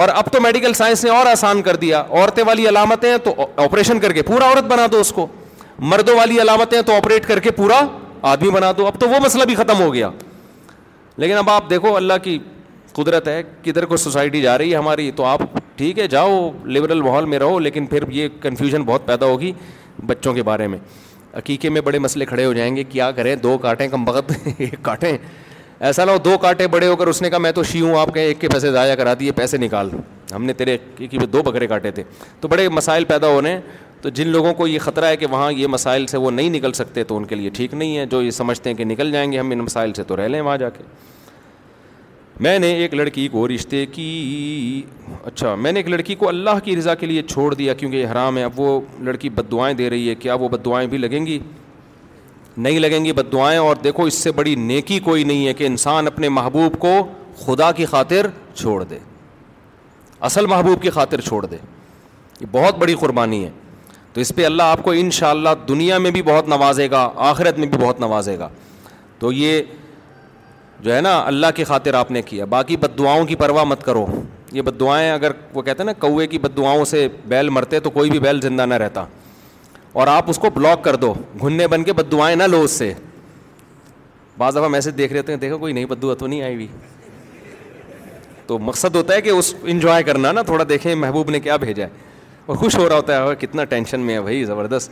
اور اب تو میڈیکل سائنس نے اور آسان کر دیا عورتیں والی علامتیں ہیں تو آپریشن کر کے پورا عورت بنا دو اس کو مردوں والی علامتیں ہیں تو آپریٹ کر کے پورا آدمی بنا دو اب تو وہ مسئلہ بھی ختم ہو گیا لیکن اب آپ دیکھو اللہ کی قدرت ہے کدھر کو سوسائٹی جا رہی ہے ہماری تو آپ ٹھیک ہے جاؤ لبرل ماحول میں رہو لیکن پھر یہ کنفیوژن بہت پیدا ہوگی بچوں کے بارے میں عقیقے میں بڑے مسئلے کھڑے ہو جائیں گے کیا کریں دو کاٹیں کم بغت ایک کاٹیں ایسا نہ ہو دو کانٹے بڑے ہو کر اس نے کہا میں تو شی ہوں آپ کہیں ایک کے پیسے ضائع کرا دیے پیسے نکال ہم نے تیرے کیونکہ دو بکرے کاٹے تھے تو بڑے مسائل پیدا ہونے تو جن لوگوں کو یہ خطرہ ہے کہ وہاں یہ مسائل سے وہ نہیں نکل سکتے تو ان کے لیے ٹھیک نہیں ہے جو یہ سمجھتے ہیں کہ نکل جائیں گے ہم ان مسائل سے تو رہ لیں وہاں جا کے میں نے ایک لڑکی کو رشتے کی اچھا میں نے ایک لڑکی کو اللہ کی رضا کے لیے چھوڑ دیا کیونکہ یہ حرام ہے اب وہ لڑکی بد دعائیں دے رہی ہے کیا وہ بد دعائیں بھی لگیں گی نہیں لگیں گی بد دعائیں اور دیکھو اس سے بڑی نیکی کوئی نہیں ہے کہ انسان اپنے محبوب کو خدا کی خاطر چھوڑ دے اصل محبوب کی خاطر چھوڑ دے یہ بہت بڑی قربانی ہے تو اس پہ اللہ آپ کو ان شاء اللہ دنیا میں بھی بہت نوازے گا آخرت میں بھی بہت نوازے گا تو یہ جو ہے نا اللہ کی خاطر آپ نے کیا باقی بد دعاؤں کی پرواہ مت کرو یہ بد دعائیں اگر وہ کہتے ہیں نا کوے کی بد دعاؤں سے بیل مرتے تو کوئی بھی بیل زندہ نہ رہتا اور آپ اس کو بلاک کر دو گھننے بن کے بد دعائیں نہ لو اس سے بعض دفعہ میسج دیکھ رہے تھے دیکھو کوئی نہیں بدو تو نہیں آئی ہوئی تو مقصد ہوتا ہے کہ اس انجوائے کرنا نا تھوڑا دیکھیں محبوب نے کیا بھیجا ہے اور خوش ہو رہا ہوتا ہے کتنا ٹینشن میں ہے بھائی زبردست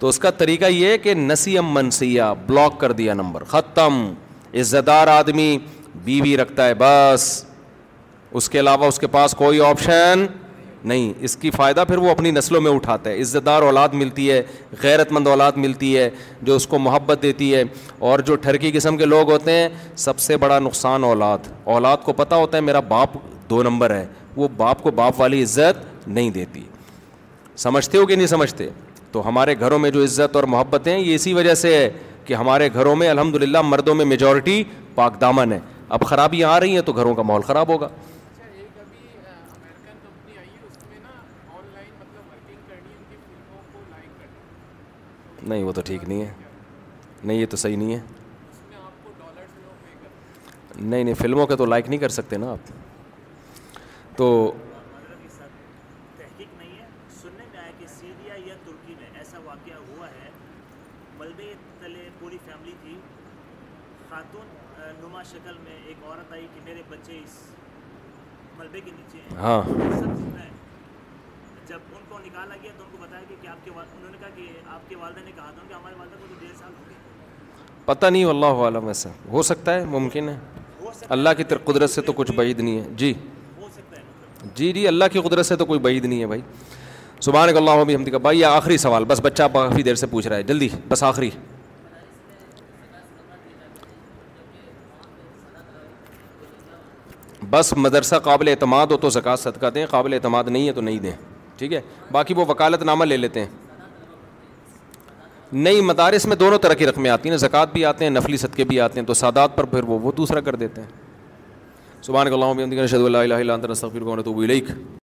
تو اس کا طریقہ یہ ہے کہ نسیم منسیا بلاک کر دیا نمبر ختم عزت دار آدمی بی رکھتا ہے بس اس کے علاوہ اس کے پاس کوئی آپشن نہیں اس کی فائدہ پھر وہ اپنی نسلوں میں اٹھاتا ہے عزت دار اولاد ملتی ہے غیرت مند اولاد ملتی ہے جو اس کو محبت دیتی ہے اور جو ٹھرکی قسم کے لوگ ہوتے ہیں سب سے بڑا نقصان اولاد اولاد کو پتہ ہوتا ہے میرا باپ دو نمبر ہے وہ باپ کو باپ والی عزت نہیں دیتی سمجھتے ہو کہ نہیں سمجھتے تو ہمارے گھروں میں جو عزت اور محبت ہیں یہ اسی وجہ سے ہے کہ ہمارے گھروں میں الحمد للہ مردوں میں میجورٹی پاک دامن ہے اب خرابیاں آ رہی ہیں تو گھروں کا ماحول خراب ہوگا اچھا، مطلب نہیں وہ تو ٹھیک نہیں ہے نہیں یہ تو صحیح نہیں ہے نہیں نہیں فلموں کے تو لائک نہیں کر سکتے نا آپ تو ہاں پتا نہیں اللہ عالم ایسا ہو سکتا ہے ممکن ہے اللہ کی قدرت سے تو کچھ بعید نہیں ہے جی مطلب۔ جی جی اللہ کی قدرت سے تو کوئی بعید نہیں ہے بھائی صبح اللہ ہم بھائی یہ آخری سوال بس بچہ کافی دیر سے پوچھ رہا ہے جلدی بس آخری بس مدرسہ قابل اعتماد ہو تو زکوٰۃ صدقہ دیں قابل اعتماد نہیں ہے تو نہیں دیں ٹھیک ہے باقی وہ وکالت نامہ لے لیتے ہیں نئی مدارس میں دونوں طرح کی رقمیں آتی ہیں زکوٰۃ بھی آتے ہیں نفلی صدقے بھی آتے ہیں تو سادات پر پھر وہ دوسرا کر دیتے ہیں اللہ وسلم